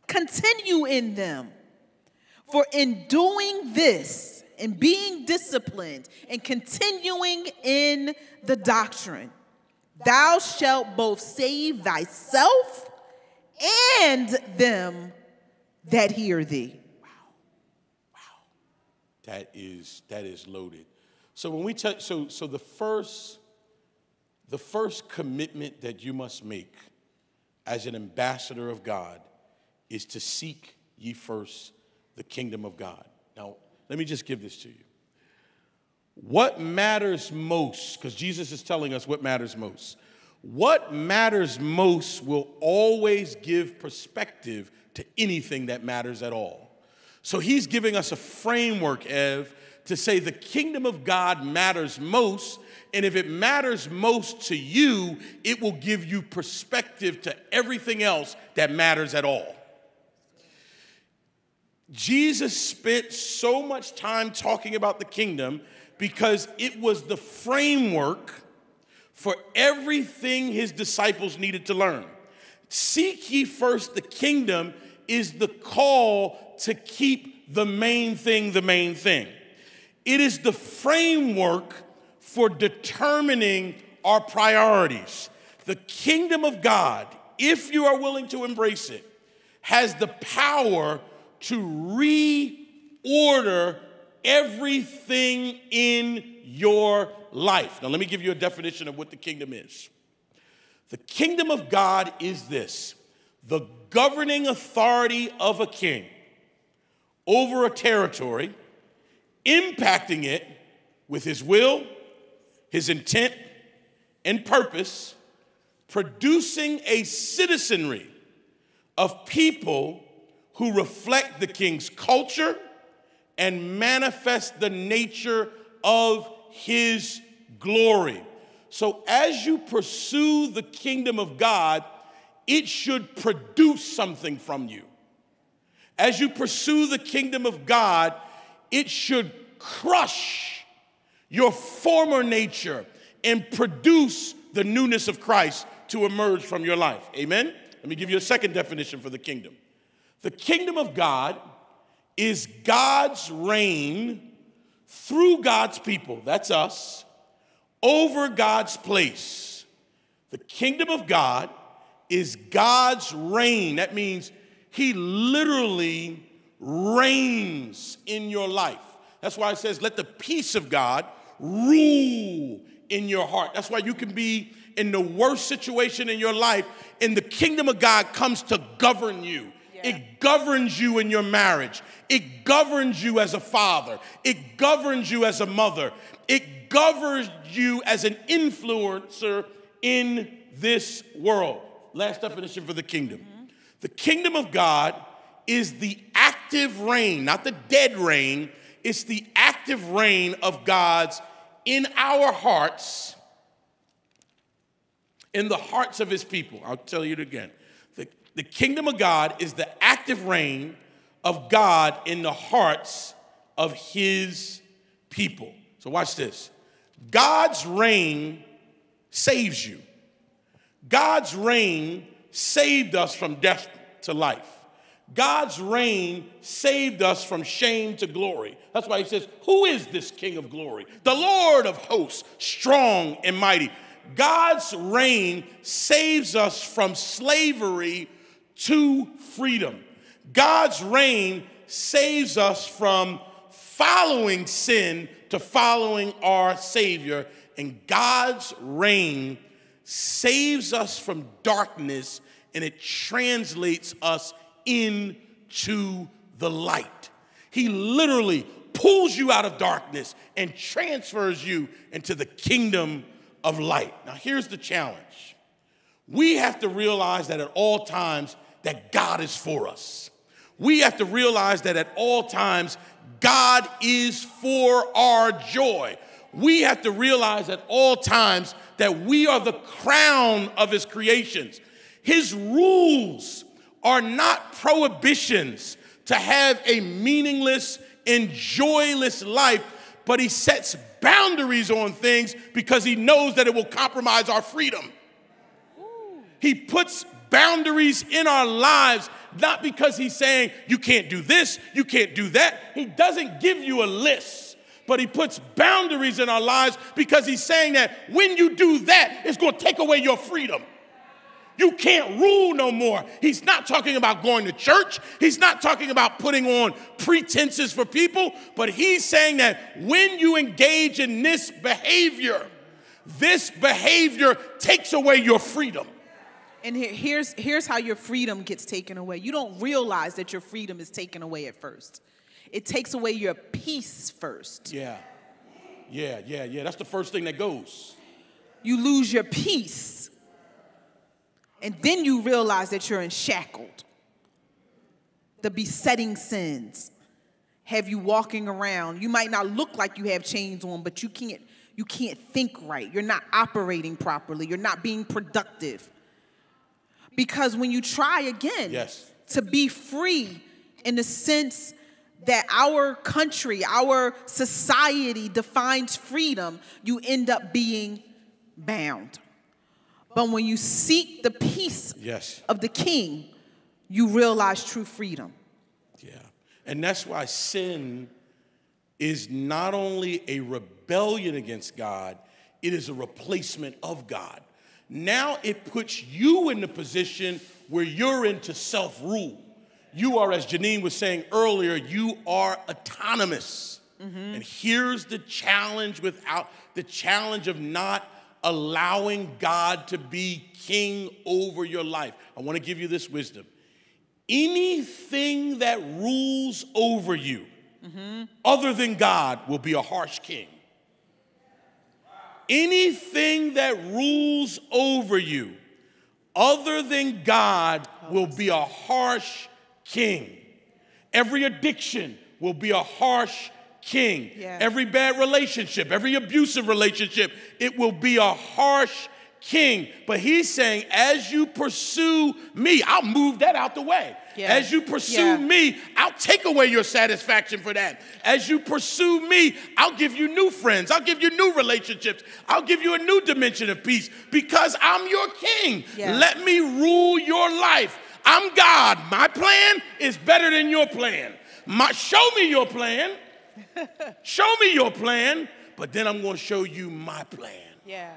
Speaker 3: Continue in them. For in doing this, in being disciplined and continuing in the doctrine, thou shalt both save thyself and them that hear thee. Wow. Wow.
Speaker 2: That is that is loaded. So when we touch, so so the first the first commitment that you must make as an ambassador of God is to seek ye first the kingdom of God. Now, let me just give this to you. What matters most, because Jesus is telling us what matters most. What matters most will always give perspective to anything that matters at all. So he's giving us a framework, Ev, to say the kingdom of God matters most. And if it matters most to you, it will give you perspective to everything else that matters at all. Jesus spent so much time talking about the kingdom because it was the framework for everything his disciples needed to learn. Seek ye first the kingdom is the call to keep the main thing the main thing. It is the framework for determining our priorities. The kingdom of God, if you are willing to embrace it, has the power to reorder everything in your life. Now, let me give you a definition of what the kingdom is. The kingdom of God is this the governing authority of a king over a territory, impacting it with his will, his intent, and purpose, producing a citizenry of people who reflect the king's culture and manifest the nature of his glory. So, as you pursue the kingdom of God, it should produce something from you. As you pursue the kingdom of God, it should crush your former nature and produce the newness of Christ to emerge from your life. Amen? Let me give you a second definition for the kingdom. The kingdom of God is God's reign through God's people, that's us, over God's place. The kingdom of God is God's reign. That means He literally reigns in your life. That's why it says, let the peace of God rule in your heart. That's why you can be in the worst situation in your life, and the kingdom of God comes to govern you. It governs you in your marriage. It governs you as a father. It governs you as a mother. It governs you as an influencer in this world. Last definition for the kingdom. Mm-hmm. The kingdom of God is the active reign, not the dead reign, it's the active reign of God's in our hearts, in the hearts of his people. I'll tell you it again. The, kingdom of God is the active reign of God in the hearts of his people. So, watch this God's reign saves you. God's reign saved us from death to life. God's reign saved us from shame to glory. That's why he says, Who is this King of glory? The Lord of hosts, strong and mighty. God's reign saves us from slavery to freedom. God's reign saves us from following sin to following our Savior. And God's reign saves us from darkness and it translates us into the light. He literally pulls you out of darkness and transfers you into the kingdom of light. Now, here's the challenge we have to realize that at all times that God is for us. We have to realize that at all times God is for our joy. We have to realize at all times that we are the crown of his creations. His rules are not prohibitions to have a meaningless and joyless life, but he sets boundaries on things because he knows that it will compromise our freedom. He puts boundaries in our lives, not because he's saying, you can't do this, you can't do that. He doesn't give you a list, but he puts boundaries in our lives because he's saying that when you do that, it's going to take away your freedom. You can't rule no more. He's not talking about going to church. He's not talking about putting on pretenses for people, but he's saying that when you engage in this behavior, this behavior takes away your freedom.
Speaker 3: And here, here's, here's how your freedom gets taken away. You don't realize that your freedom is taken away at first. It takes away your peace first.
Speaker 2: Yeah. Yeah, yeah, yeah. That's the first thing that goes.
Speaker 3: You lose your peace. And then you realize that you're enshackled. The besetting sins have you walking around. You might not look like you have chains on, but you can't you can't think right. You're not operating properly. You're not being productive. Because when you try again
Speaker 2: Yes.
Speaker 3: to be free in the sense that our country, our society defines freedom, you end up being bound. But when you seek the peace
Speaker 2: Yes.
Speaker 3: of the king, you realize true freedom.
Speaker 2: Yeah. And that's why sin is not only a rebellion against God, it is a replacement of God. Now it puts you in the position where you're into self rule. You are, as Jèneen was saying earlier, you are autonomous. Mm-hmm. And here's the challenge without the challenge of not allowing God to be king over your life. I want to give you this wisdom. Anything that rules over you mm-hmm. other than God will be a harsh king. Anything that rules over you other than God will be a harsh king. Every addiction will be a harsh king.
Speaker 3: Yeah.
Speaker 2: Every bad relationship, every abusive relationship, it will be a harsh king. But he's saying, as you pursue me, I'll move that out the way.
Speaker 3: Yeah.
Speaker 2: As you pursue
Speaker 3: Yeah.
Speaker 2: me, I'll take away your satisfaction for that. As you pursue me, I'll give you new friends. I'll give you new relationships. I'll give you a new dimension of peace because I'm your king.
Speaker 3: Yeah.
Speaker 2: Let me rule your life. I'm God. My plan is better than your plan. My, show me your plan. show me your plan, but then I'm going to show you my plan.
Speaker 3: Yeah.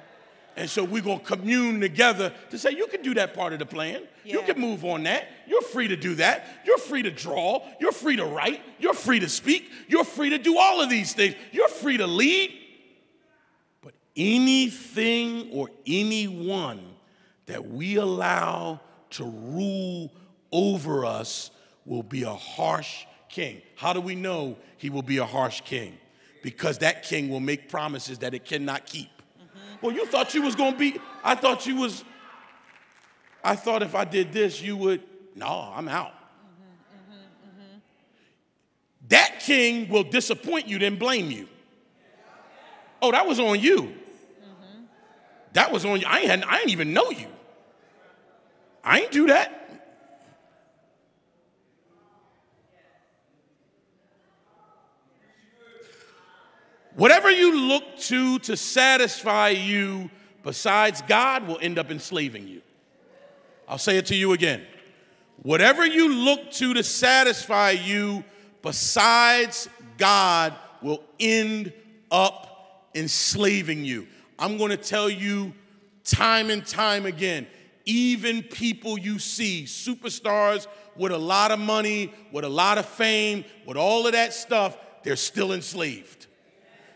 Speaker 2: And so we're going to commune together to say, you can do that part of the plan. You can move on that. You're free to do that. You're free to draw. You're free to write. You're free to speak. You're free to do all of these things. You're free to lead. But anything or anyone that we allow to rule over us will be a harsh king. How do we know he will be a harsh king? Because that king will make promises that it cannot keep. Well, you thought you was gonna be, I thought you was, I thought if I did this, you would, no, I'm out. That king will disappoint you, then blame you. Oh, that was on you. That was on you. I ain't, I ain't even know you. I ain't do that. Whatever you look to to satisfy you besides God will end up enslaving you. I'll say it to you again. Whatever you look to to satisfy you besides God will end up enslaving you. I'm going to tell you time and time again even people you see, superstars with a lot of money, with a lot of fame, with all of that stuff, they're still enslaved.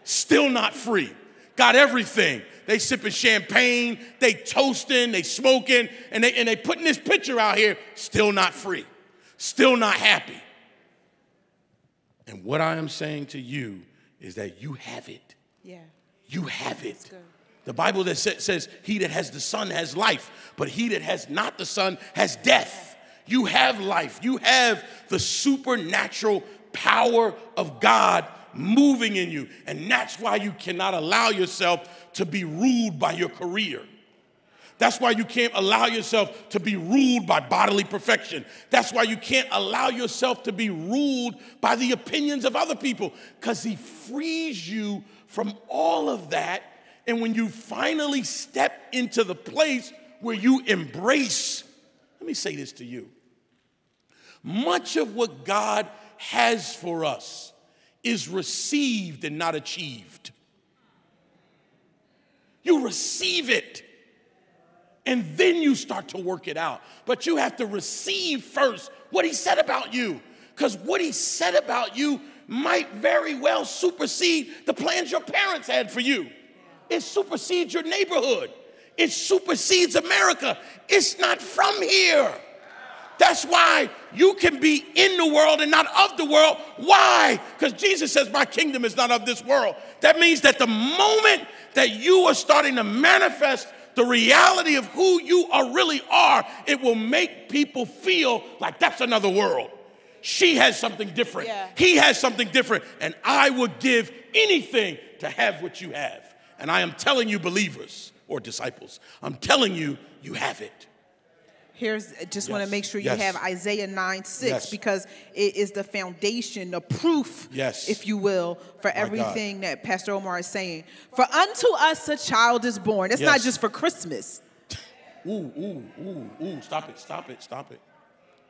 Speaker 2: Still not free. Got everything. They sipping champagne, they toasting, they smoking, and they and they putting this picture out here, still not free. Still not happy. And what I am saying to you is that you have it.
Speaker 3: Yeah.
Speaker 2: You have it. The Bible that sa- says, He that has the Son has life, but he that has not the Son has death. You have life. You have the supernatural power of God moving in you. And that's why you cannot allow yourself to be ruled by your career. That's why you can't allow yourself to be ruled by bodily perfection. That's why you can't allow yourself to be ruled by the opinions of other people, because He frees you from all of that. And when you finally step into the place where you embrace, let me say this to you much of what God has for us is received and not achieved. You receive it and then you start to work it out. But you have to receive first what he said about you, because what he said about you might very well supersede the plans your parents had for you. It supersedes your neighborhood, it supersedes America. It's not from here. That's why you can be in the world and not of the world. Why? Because Jesus says, My kingdom is not of this world. That means that the moment that you are starting to manifest the reality of who you are really are, it will make people feel like that's another world. She has something different.
Speaker 3: Yeah.
Speaker 2: He has something different. And I would give anything to have what you have. And I am telling you, believers or disciples, I'm telling you, you have it.
Speaker 3: Here's uh, just want to make sure you
Speaker 2: Yes.
Speaker 3: have Isaiah 9 6
Speaker 2: Yes.
Speaker 3: because it is the foundation, the proof,
Speaker 2: Yes.
Speaker 3: if you will, for
Speaker 2: God.
Speaker 3: everything that Pastor Omar is saying. For unto us a child is born. It's not just for Christmas.
Speaker 2: Ooh, ooh, ooh, ooh. Stop it, stop it, stop it.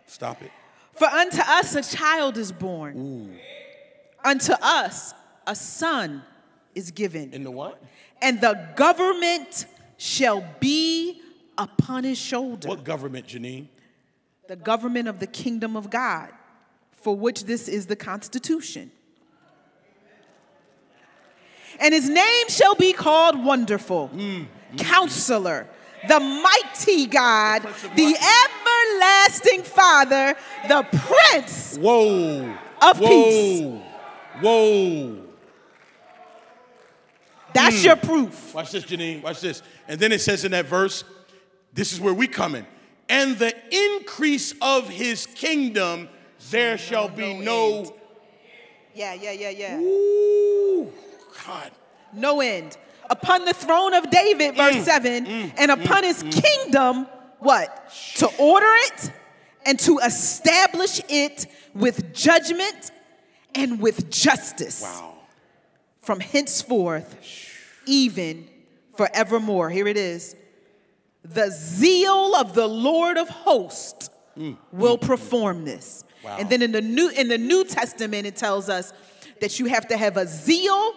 Speaker 2: Stop it.
Speaker 3: For unto us a child is born. Ooh. Unto us a son is given.
Speaker 2: In the what?
Speaker 3: and the government shall be upon his shoulder.
Speaker 2: What government, Jèneen?
Speaker 3: The government of the kingdom of God, for which this is the Constitution. And his name shall be called Wonderful, mm, mm, mm. Counselor, the Mighty God, the? Everlasting Father, the Prince.
Speaker 2: Whoa.
Speaker 3: Of
Speaker 2: Whoa.
Speaker 3: peace.
Speaker 2: Whoa.
Speaker 3: That's
Speaker 2: Hmm.
Speaker 3: your proof.
Speaker 2: Watch this, Jèneen. Watch this. And then it says in that verse, this is where we come in. And the increase of his kingdom, there shall be no.
Speaker 3: Yeah, yeah, yeah, yeah.
Speaker 2: Ooh, God.
Speaker 3: no end. Upon the throne of David, verse
Speaker 2: Mm,
Speaker 3: 7, mm, and mm, upon his mm. kingdom, what? To order it and to establish it with judgment and with justice
Speaker 2: Wow.
Speaker 3: from henceforth, even forevermore. Here it is. The zeal of the Lord of hosts will perform this.
Speaker 2: Mm, Wow.
Speaker 3: And then in the new in the New Testament it tells us that you have to have a zeal,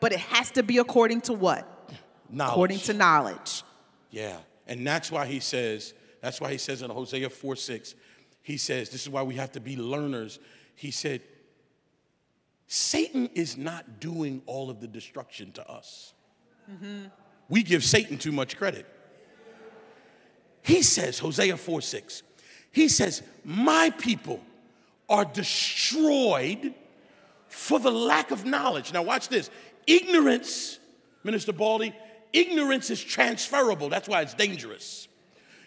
Speaker 3: but it has to be according to what?
Speaker 2: Knowledge.
Speaker 3: According to knowledge.
Speaker 2: Yeah. And that's why he says, that's why he says in Hosea 4 6, he says, this is why we have to be learners. He said, Satan is not doing all of the destruction to us. We give Satan too much credit. He says, Hosea 4 6, he says, My people are destroyed for the lack of knowledge. Now, watch this. Ignorance, Minister Baldy, ignorance is transferable. That's why it's dangerous.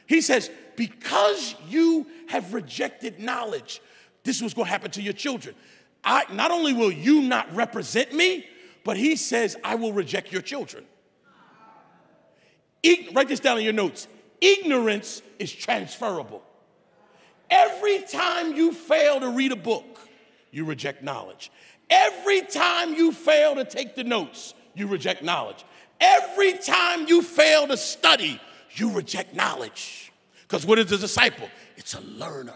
Speaker 2: He says, because you have rejected knowledge, this was going to happen to your children. I, not only will you not represent me, but he says, I will reject your children. Ig- write this down in your notes. Ignorance is transferable. Every time you fail to read a book, you reject knowledge. Every time you fail to take the notes, you reject knowledge. Every time you fail to study, you reject knowledge. Because what is a disciple? It's a learner.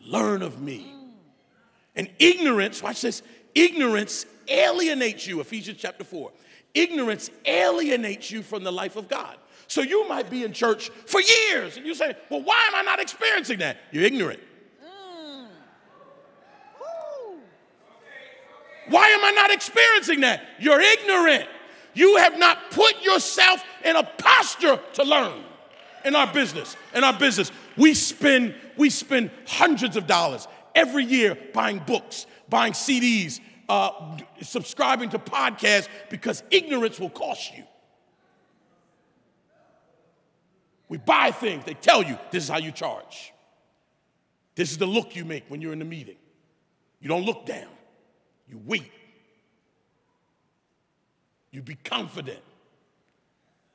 Speaker 2: Learn of me. And ignorance, watch this, ignorance alienates you, Ephesians chapter 4. Ignorance alienates you from the life of God. So you might be in church for years and you say, well, why am I not experiencing that? You're ignorant. Why am I not experiencing that? You're ignorant. You have not put yourself in a posture to learn. In our business, in our business, we spend we spend hundreds of dollars every year buying books, buying CDs, uh, subscribing to podcasts because ignorance will cost you. We buy things, they tell you this is how you charge. This is the look you make when you're in the meeting. You don't look down, you wait. You be confident.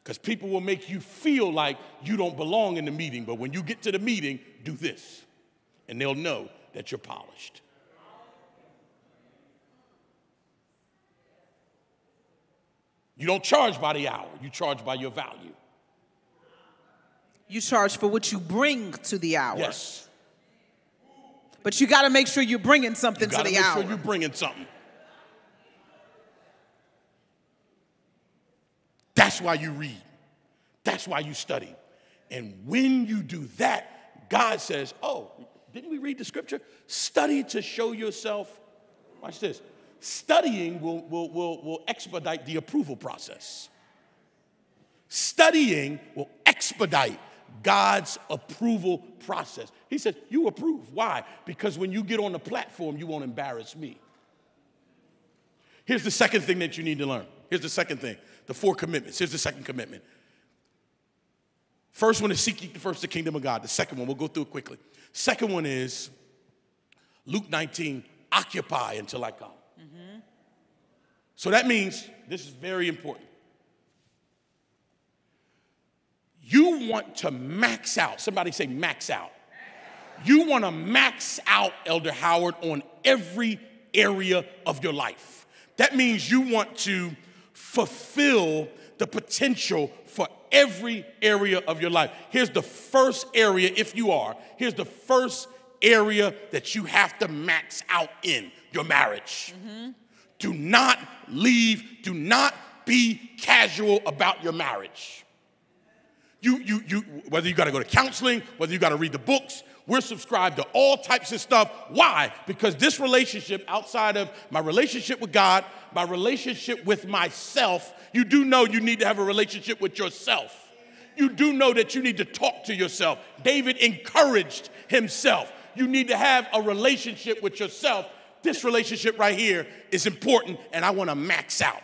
Speaker 2: Because people will make you feel like you don't belong in the meeting, but when you get to the meeting, do this, and they'll know that you're polished. You don't charge by the hour, you charge by your value.
Speaker 3: You charge for what you bring to the hour.
Speaker 2: Yes.
Speaker 3: But you got to make sure you're bringing something
Speaker 2: You
Speaker 3: to the
Speaker 2: make
Speaker 3: hour.
Speaker 2: sure you're bringing something. That's why you read. That's why you study. And when you do that, God says, Oh, didn't we read the scripture? Study to show yourself. Watch this. Studying will, will, will, will expedite the approval process. Studying will expedite God's approval process. He says, You approve. Why? Because when you get on the platform, you won't embarrass me. Here's the second thing that you need to learn. Here's the second thing the four commitments. Here's the second commitment. First one is seek first the kingdom of God. The second one, we'll go through it quickly. Second one is Luke 19, occupy until I come. Mm-hmm. So that means, this is very important. You want to max out. Somebody say max out. You want to max out, Elder Howard, on every area of your life. That means you want to fulfill the potential for every area of your life. Here's the first area, if you are, here's the first area that you have to max out in your marriage. Mm-hmm. Do not leave, do not be casual about your marriage. You, you, you, whether you got to go to counseling, whether you got to read the books, we're subscribed to all types of stuff. Why? Because this relationship, outside of my relationship with God, my relationship with myself, you do know you need to have a relationship with yourself. You do know that you need to talk to yourself. David encouraged himself. You need to have a relationship with yourself. This relationship right here is important, and I want to max out.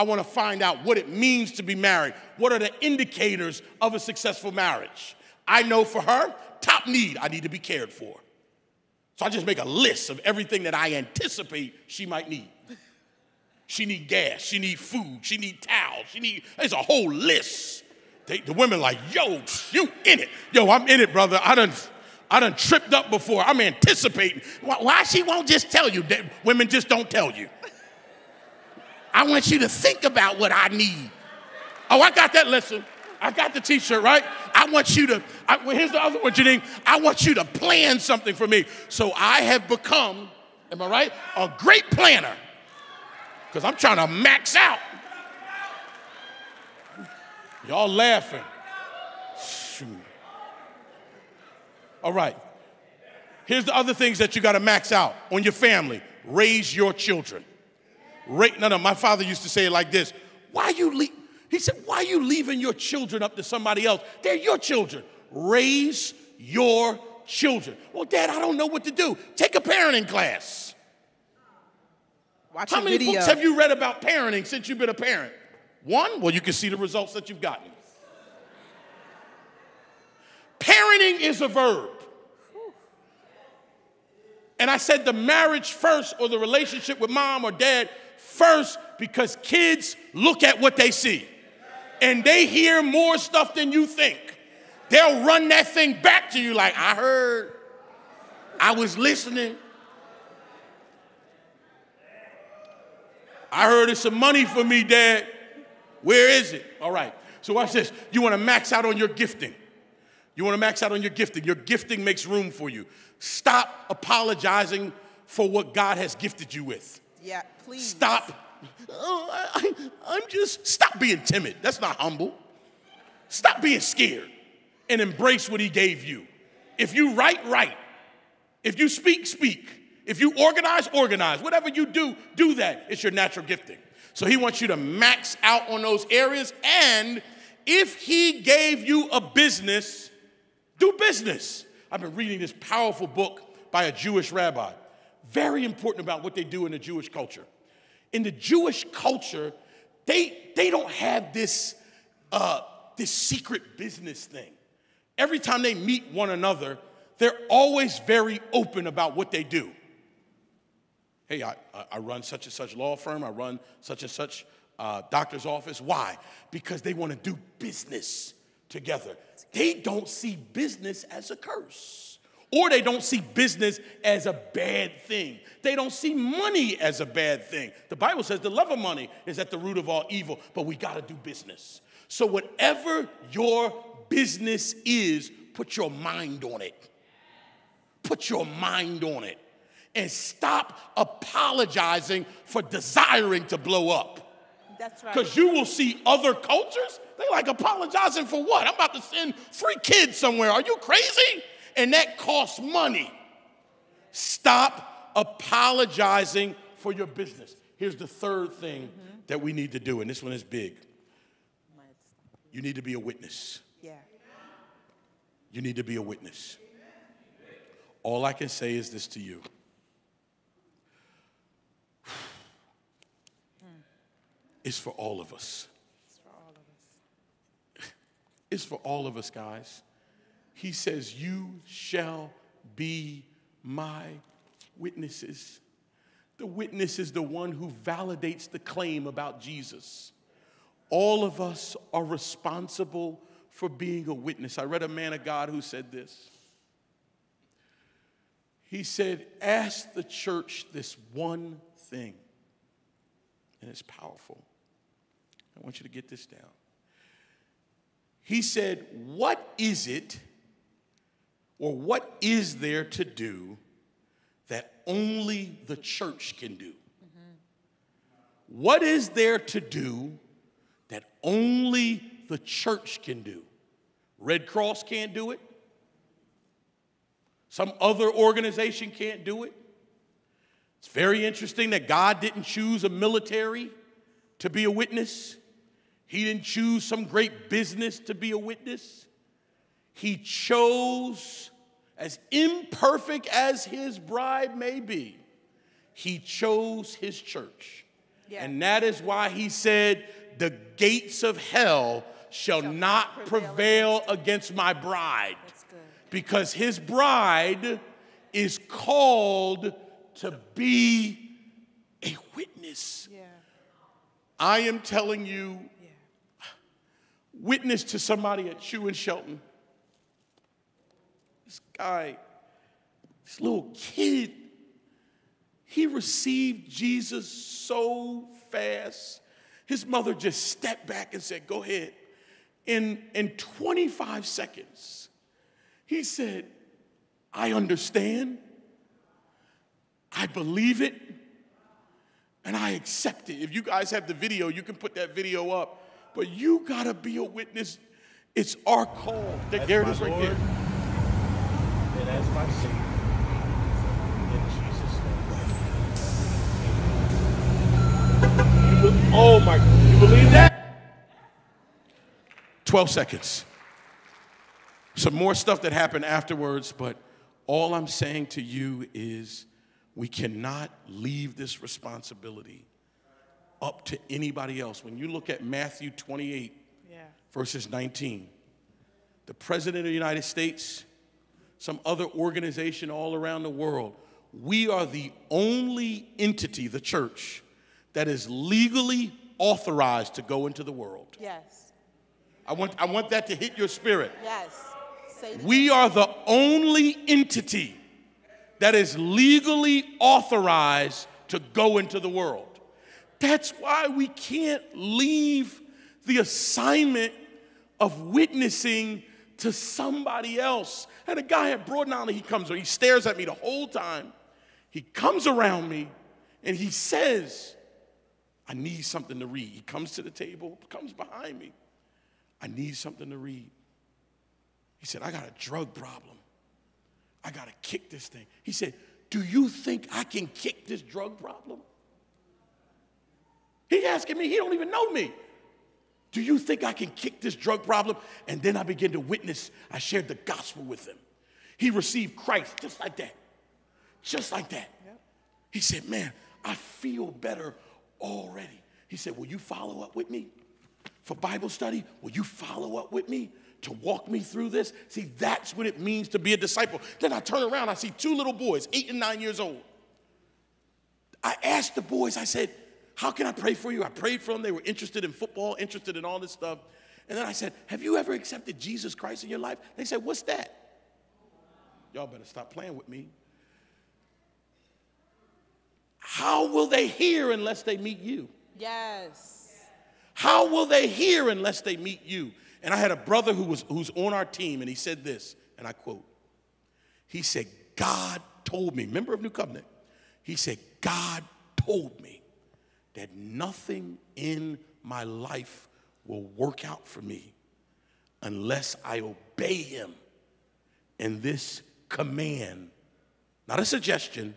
Speaker 2: I want to find out what it means to be married. What are the indicators of a successful marriage? I know for her, top need, I need to be cared for. So I just make a list of everything that I anticipate she might need. She need gas, she need food, she need towels, she need, there's a whole list. They, the women like, yo, you in it. Yo, I'm in it, brother. I done, I done tripped up before. I'm anticipating. Why, why she won't just tell you? Women just don't tell you. I want you to think about what I need. Oh, I got that. Listen, I got the T-shirt right. I want you to. I, well, here's the other one, Jèneen. I want you to plan something for me. So I have become, am I right, a great planner because I'm trying to max out. Y'all laughing. Shoot. All right. Here's the other things that you got to max out on your family. Raise your children. Ra- no, no, my father used to say it like this. Why you leave? He said, why are you leaving your children up to somebody else? They're your children. Raise your children. Well, Dad, I don't know what to do. Take a parenting class.
Speaker 3: Watch
Speaker 2: How many
Speaker 3: video.
Speaker 2: books have you read about parenting since you've been a parent? One? Well, you can see the results that you've gotten. Parenting is a verb. And I said the marriage first or the relationship with mom or dad first because kids look at what they see and they hear more stuff than you think. They'll run that thing back to you like, I heard, I was listening. I heard it's some money for me, Dad. Where is it? All right. So watch this. You want to max out on your gifting. You want to max out on your gifting. Your gifting makes room for you. Stop apologizing for what God has gifted you with.
Speaker 3: Yeah, please.
Speaker 2: Stop. Oh, I, am just, stop being timid. That's not humble. Stop being scared and embrace what he gave you. If you write, write. If you speak, speak. If you organize, organize. Whatever you do, do that. It's your natural gifting. So he wants you to max out on those areas. And if he gave you a business, do business. I've been reading this powerful book by a Jewish rabbi. Very important about what they do in the Jewish culture. In the Jewish culture, they, they don't have this, uh, this secret business thing. Every time they meet one another, they're always very open about what they do. Hey, I, I run such and such law firm, I run such and such uh, doctor's office. Why? Because they want to do business together. They don't see business as a curse, or they don't see business as a bad thing. They don't see money as a bad thing. The Bible says the love of money is at the root of all evil, but we got to do business. So, whatever your business is, put your mind on it. Put your mind on it. And stop apologizing for desiring to blow up.
Speaker 3: That's right.
Speaker 2: Because you will see other cultures, they like apologizing for what? I'm about to send three kids somewhere. Are you crazy? And that costs money. Stop apologizing for your business. Here's the third thing mm-hmm. that we need to do, and this one is big. You need to be a witness.
Speaker 3: Yeah.
Speaker 2: You need to be a witness. All I can say is this to you. It's for all of us.
Speaker 3: It's for all of us.
Speaker 2: It's for all of us, guys. He says, You shall be my witnesses. The witness is the one who validates the claim about Jesus. All of us are responsible for being a witness. I read a man of God who said this. He said, Ask the church this one thing, and it's powerful. I want you to get this down. He said, What is it, or what is there to do that only the church can do? Mm-hmm. What is there to do that only the church can do? Red Cross can't do it. Some other organization can't do it. It's very interesting that God didn't choose a military to be a witness. He didn't choose some great business to be a witness. He chose, as imperfect as his bride may be, he chose his church. Yeah. And that is why he said, The gates of hell shall, shall not prevail, prevail against my bride. Because his bride is called to be a witness. Yeah. I am telling you witness to somebody at Chew and Chelten. This guy, this little kid, he received Jesus so fast. His mother just stepped back and said, Go ahead. In, in 25 seconds, he said, I understand, I believe it, and I accept it. If you guys have the video, you can put that video up but you got to be a witness. It's our call. That Garrett is right Lord, there.
Speaker 4: And as my Savior. In Jesus' name. oh my, you believe that?
Speaker 2: 12 seconds. Some more stuff that happened afterwards, but all I'm saying to you is we cannot leave this responsibility up to anybody else. When you look at Matthew 28, yeah. verses 19, the President of the United States, some other organization all around the world, we are the only entity, the church, that is legally authorized to go into the world.
Speaker 3: Yes.
Speaker 2: I want, I want that to hit your spirit.
Speaker 3: Yes.
Speaker 2: We are the only entity that is legally authorized to go into the world. That's why we can't leave the assignment of witnessing to somebody else. And a guy at Broad and Erie, he comes, he stares at me the whole time. He comes around me and he says, I need something to read. He comes to the table, comes behind me. I need something to read. He said, I got a drug problem. I got to kick this thing. He said, Do you think I can kick this drug problem? He's asking me, he don't even know me. Do you think I can kick this drug problem? And then I began to witness. I shared the gospel with him. He received Christ just like that. Just like that. He said, Man, I feel better already. He said, Will you follow up with me for Bible study? Will you follow up with me to walk me through this? See, that's what it means to be a disciple. Then I turn around, I see two little boys, eight and nine years old. I asked the boys, I said, How can I pray for you? I prayed for them. They were interested in football, interested in all this stuff. And then I said, Have you ever accepted Jesus Christ in your life? They said, What's that? Y'all better stop playing with me. How will they hear unless they meet you?
Speaker 3: Yes.
Speaker 2: How will they hear unless they meet you? And I had a brother who was who's on our team, and he said this, and I quote, he said, God told me, member of New Covenant, he said, God told me that nothing in my life will work out for me unless I obey him in this command, not a suggestion,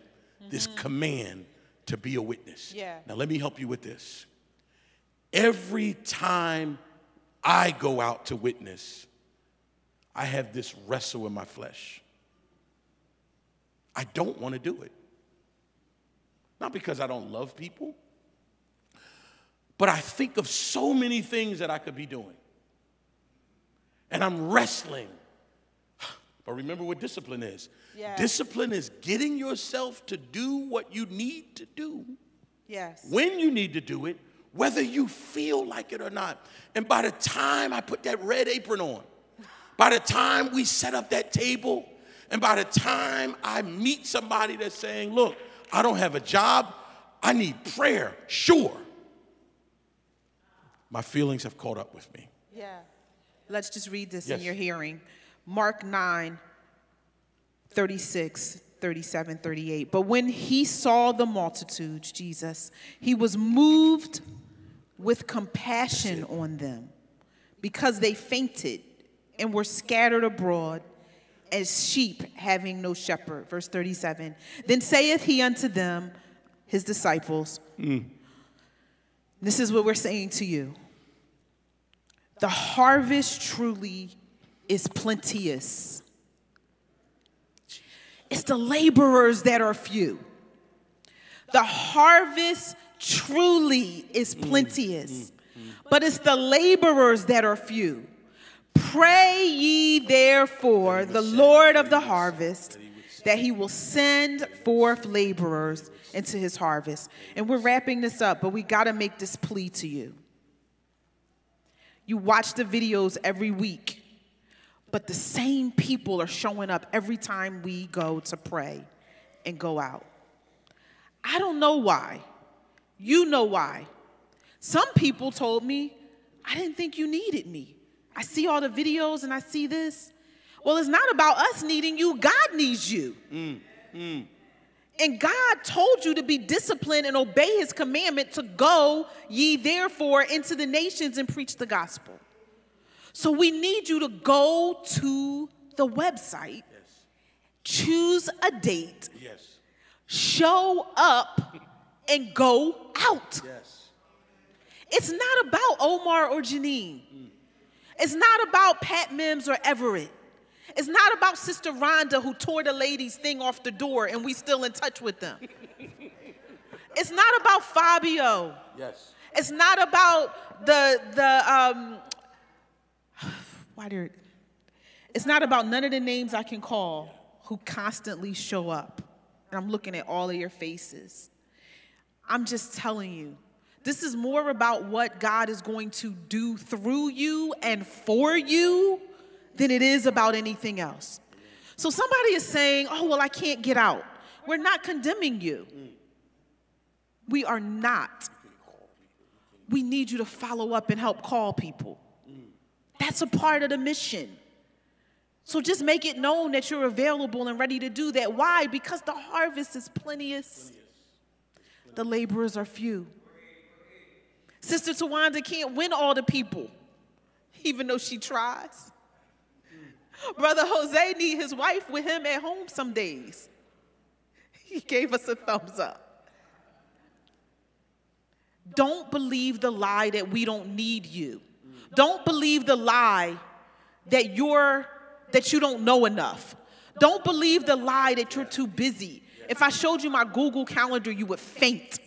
Speaker 2: this mm-hmm. command to be a witness.
Speaker 3: Yeah.
Speaker 2: Now, let me help you with this. Every time I go out to witness, I have this wrestle in my flesh. I don't want to do it. Not because I don't love people, but I think of so many things that I could be doing. And I'm wrestling. But remember what discipline is
Speaker 3: Yes.
Speaker 2: discipline is getting yourself to do what you need to do
Speaker 3: Yes.
Speaker 2: when you need to do it, whether you feel like it or not. And by the time I put that red apron on, by the time we set up that table, and by the time I meet somebody that's saying, Look, I don't have a job, I need prayer, sure. My feelings have caught up with me.
Speaker 3: Yeah. Let's just read this
Speaker 2: Yes.
Speaker 3: in your hearing. Mark 9, 36, 37, 38. But when he saw the multitudes, Jesus, he was moved with compassion on them because they fainted and were scattered abroad as sheep having no shepherd. Verse 37. Then saith he unto them, his disciples, mm. this is what we're saying to you. The harvest truly is plenteous. It's the laborers that are few. The harvest truly is plenteous, but it's the laborers that are few. Pray ye therefore the Lord of the harvest that he will send forth laborers into his harvest. And we're wrapping this up, but we got to make this plea to you. You watch the videos every week, but the same people are showing up every time we go to pray and go out. I don't know why. You know why. Some people told me, I didn't think you needed me. I see all the videos and I see this. Well, it's not about us needing you, God needs you. Mm, mm. And God told you to be disciplined and obey his commandment to go ye therefore into the nations and preach the gospel. So we need you to go to the website, choose a date,
Speaker 2: Yes.
Speaker 3: show up, and go out.
Speaker 2: Yes.
Speaker 3: It's not about Omar or Jèneen. It's not about Pat Mims or Everett. It's not about Sister Rhonda who tore the lady's thing off the door and we still in touch with them. it's not about Fabio.
Speaker 2: Yes.
Speaker 3: It's not about the the um why did it's not about none of the names I can call who constantly show up. And I'm looking at all of your faces. I'm just telling you, this is more about what God is going to do through you and for you than it is about anything else. So somebody is saying, oh, well, I can't get out. We're not condemning you. We are not. We need you to follow up and help call people. That's a part of the mission. So just make it known that you're available and ready to do that. Why? Because the harvest is plenteous, the laborers are few. Sister Tawanda can't win all the people. even though she tries. Brother Jose need his wife with him at home some days. He gave us a thumbs up. Don't believe the lie that we don't need you. Don't believe the lie that you're that you don't know enough. Don't believe the lie that you're too busy. If I showed you my Google calendar, you would faint.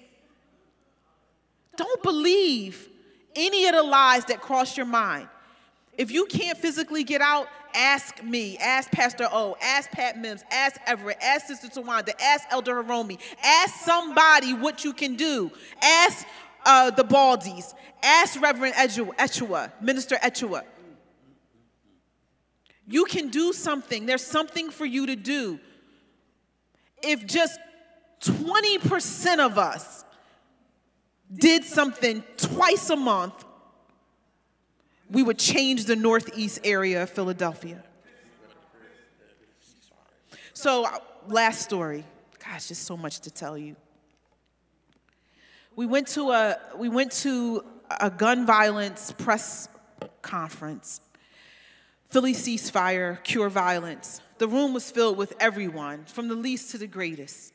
Speaker 3: Don't believe any of the lies that cross your mind. If you can't physically get out, ask me, ask Pastor O, ask Pat Mims, ask Everett, ask Sister Tawanda, ask Elder Hiromi, ask somebody what you can do. Ask uh, the Baldies, ask Reverend Echua, Minister Echua. You can do something. There's something for you to do. If just 20% of us did something twice a month, we would change the northeast area of Philadelphia. So, last story. Gosh, just so much to tell you. We went to a we went to a gun violence press conference. Philly ceasefire, cure violence. The room was filled with everyone, from the least to the greatest.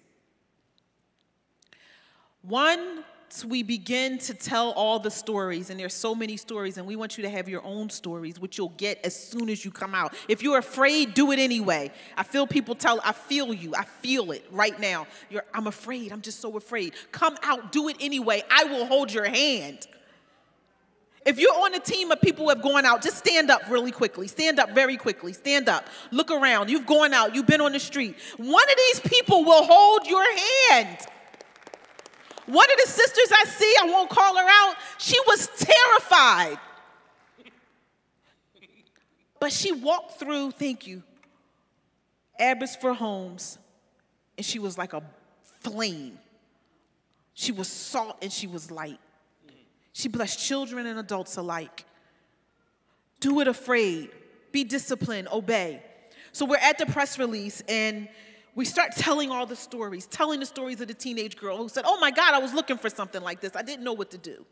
Speaker 3: One we begin to tell all the stories, and there's so many stories, and we want you to have your own stories, which you'll get as soon as you come out. If you're afraid, do it anyway. I feel people tell, I feel you, I feel it right now. You're, I'm afraid, I'm just so afraid. Come out, do it anyway. I will hold your hand. If you're on a team of people who have gone out, just stand up really quickly. Stand up very quickly. Stand up. Look around. You've gone out. You've been on the street. One of these people will hold your hand. One of the sisters I see, I won't call her out, she was terrified. But she walked through, thank you, Abbotsford Homes, and she was like a flame. She was salt and she was light. She blessed children and adults alike. Do it afraid, be disciplined, obey. So we're at the press release, and we start telling all the stories, telling the stories of the teenage girl who said, Oh my God, I was looking for something like this. I didn't know what to do.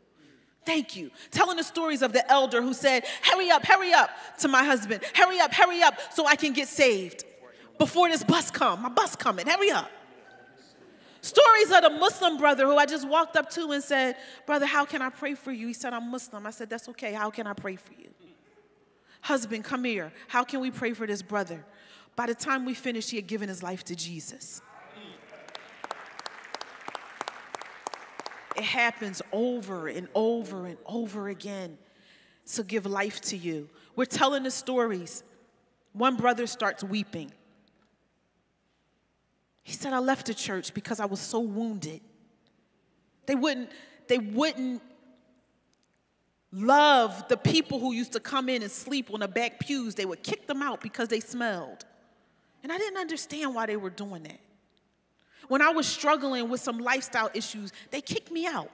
Speaker 3: Thank you. Telling the stories of the elder who said, Hurry up, hurry up to my husband. Hurry up, hurry up so I can get saved before this bus come. My bus coming, hurry up. Stories of the Muslim brother who I just walked up to and said, Brother, how can I pray for you? He said, I'm Muslim. I said, That's okay. How can I pray for you? Husband, come here. How can we pray for this brother? By the time we finished, he had given his life to Jesus. It happens over and over and over again to give life to you. We're telling the stories. One brother starts weeping. He said, I left the church because I was so wounded. They wouldn't, they wouldn't love the people who used to come in and sleep on the back pews. They would kick them out because they smelled. And I didn't understand why they were doing that. When I was struggling with some lifestyle issues, they kicked me out.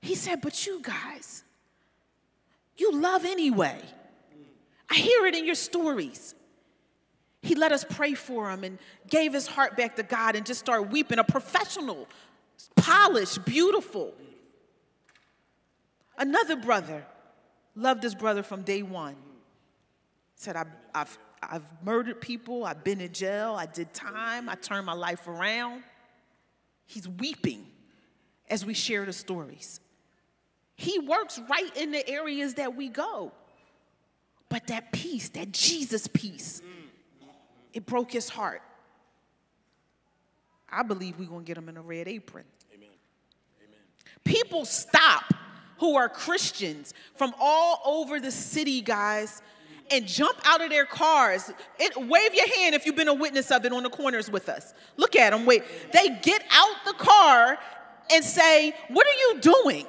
Speaker 3: He said, But you guys, you love anyway. I hear it in your stories. He let us pray for him and gave his heart back to God and just started weeping. A professional, polished, beautiful. Another brother loved his brother from day one. Said, I've, I've I've murdered people, I've been in jail, I did time, I turned my life around. He's weeping as we share the stories. He works right in the areas that we go. But that peace, that Jesus peace, it broke his heart. I believe we're going to get him in a red apron. Amen. Amen. People stop who are Christians from all over the city, guys, and jump out of their cars. It, wave your hand if you've been a witness of it on the corners with us. Look at them. Wait. They get out the car and say, What are you doing?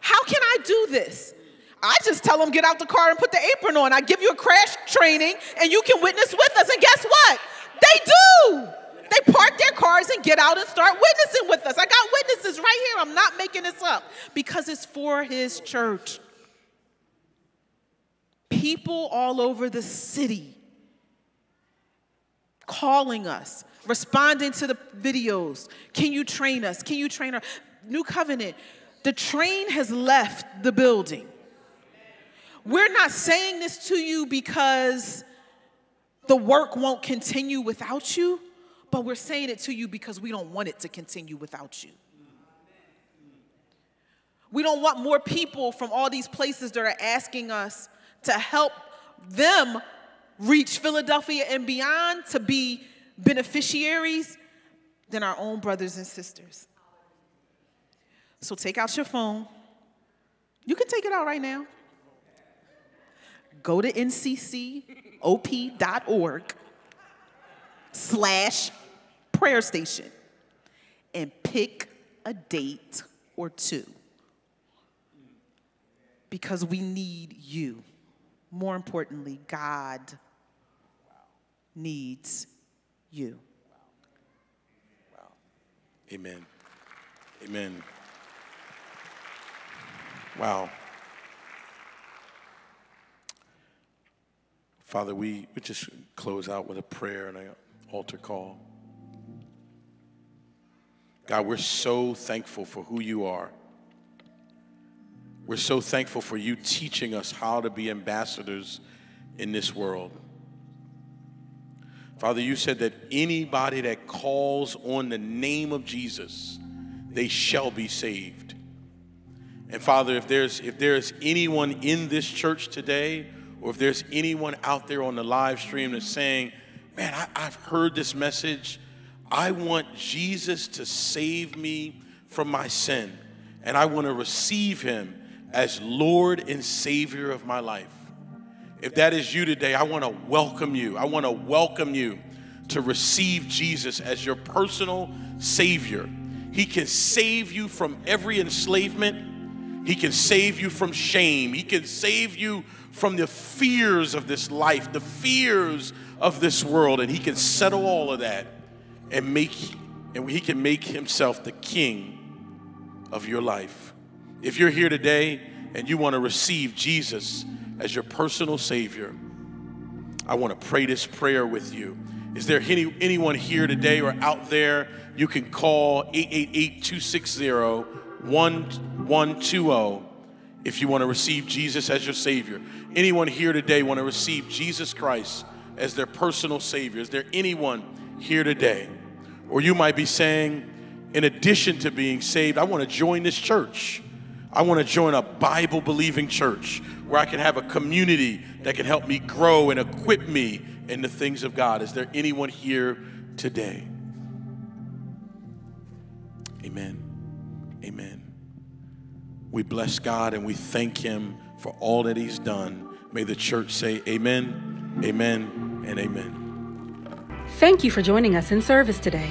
Speaker 3: How can I do this? I just tell them, Get out the car and put the apron on. I give you a crash training and you can witness with us. And guess what? They do. They park their cars and get out and start witnessing with us. I got witnesses right here. I'm not making this up because it's for his church people all over the city calling us, responding to the videos. Can you train us? Can you train our new covenant? The train has left the building. We're not saying this to you because the work won't continue without you, but we're saying it to you because we don't want it to continue without you. We don't want more people from all these places that are asking us to help them reach Philadelphia and beyond to be beneficiaries than our own brothers and sisters. So take out your phone. You can take it out right now. Go to nccop.org slash prayer station and pick a date or two because we need you. More importantly, God needs you.
Speaker 2: Amen. Amen. Wow. Father, we, we just close out with a prayer and an altar call. God, we're so thankful for who you are. We're so thankful for you teaching us how to be ambassadors in this world. Father, you said that anybody that calls on the name of Jesus, they shall be saved. And Father, if there's if there's anyone in this church today, or if there's anyone out there on the live stream that's saying, Man, I, I've heard this message. I want Jesus to save me from my sin, and I want to receive him as Lord and Savior of my life. If that is you today, I want to welcome you. I want to welcome you to receive Jesus as your personal Savior. He can save you from every enslavement, He can save you from shame, He can save you from the fears of this life, the fears of this world, and He can settle all of that and make and He can make Himself the King of your life. If you're here today and you want to receive Jesus as your personal Savior, I want to pray this prayer with you. Is there any, anyone here today or out there you can call 888 260 1120 if you want to receive Jesus as your Savior? Anyone here today want to receive Jesus Christ as their personal Savior? Is there anyone here today? Or you might be saying, in addition to being saved, I want to join this church. I want to join a Bible believing church where I can have a community that can help me grow and equip me in the things of God. Is there anyone here today? Amen. Amen. We bless God and we thank Him for all that He's done. May the church say, Amen, Amen, and Amen.
Speaker 1: Thank you for joining us in service today.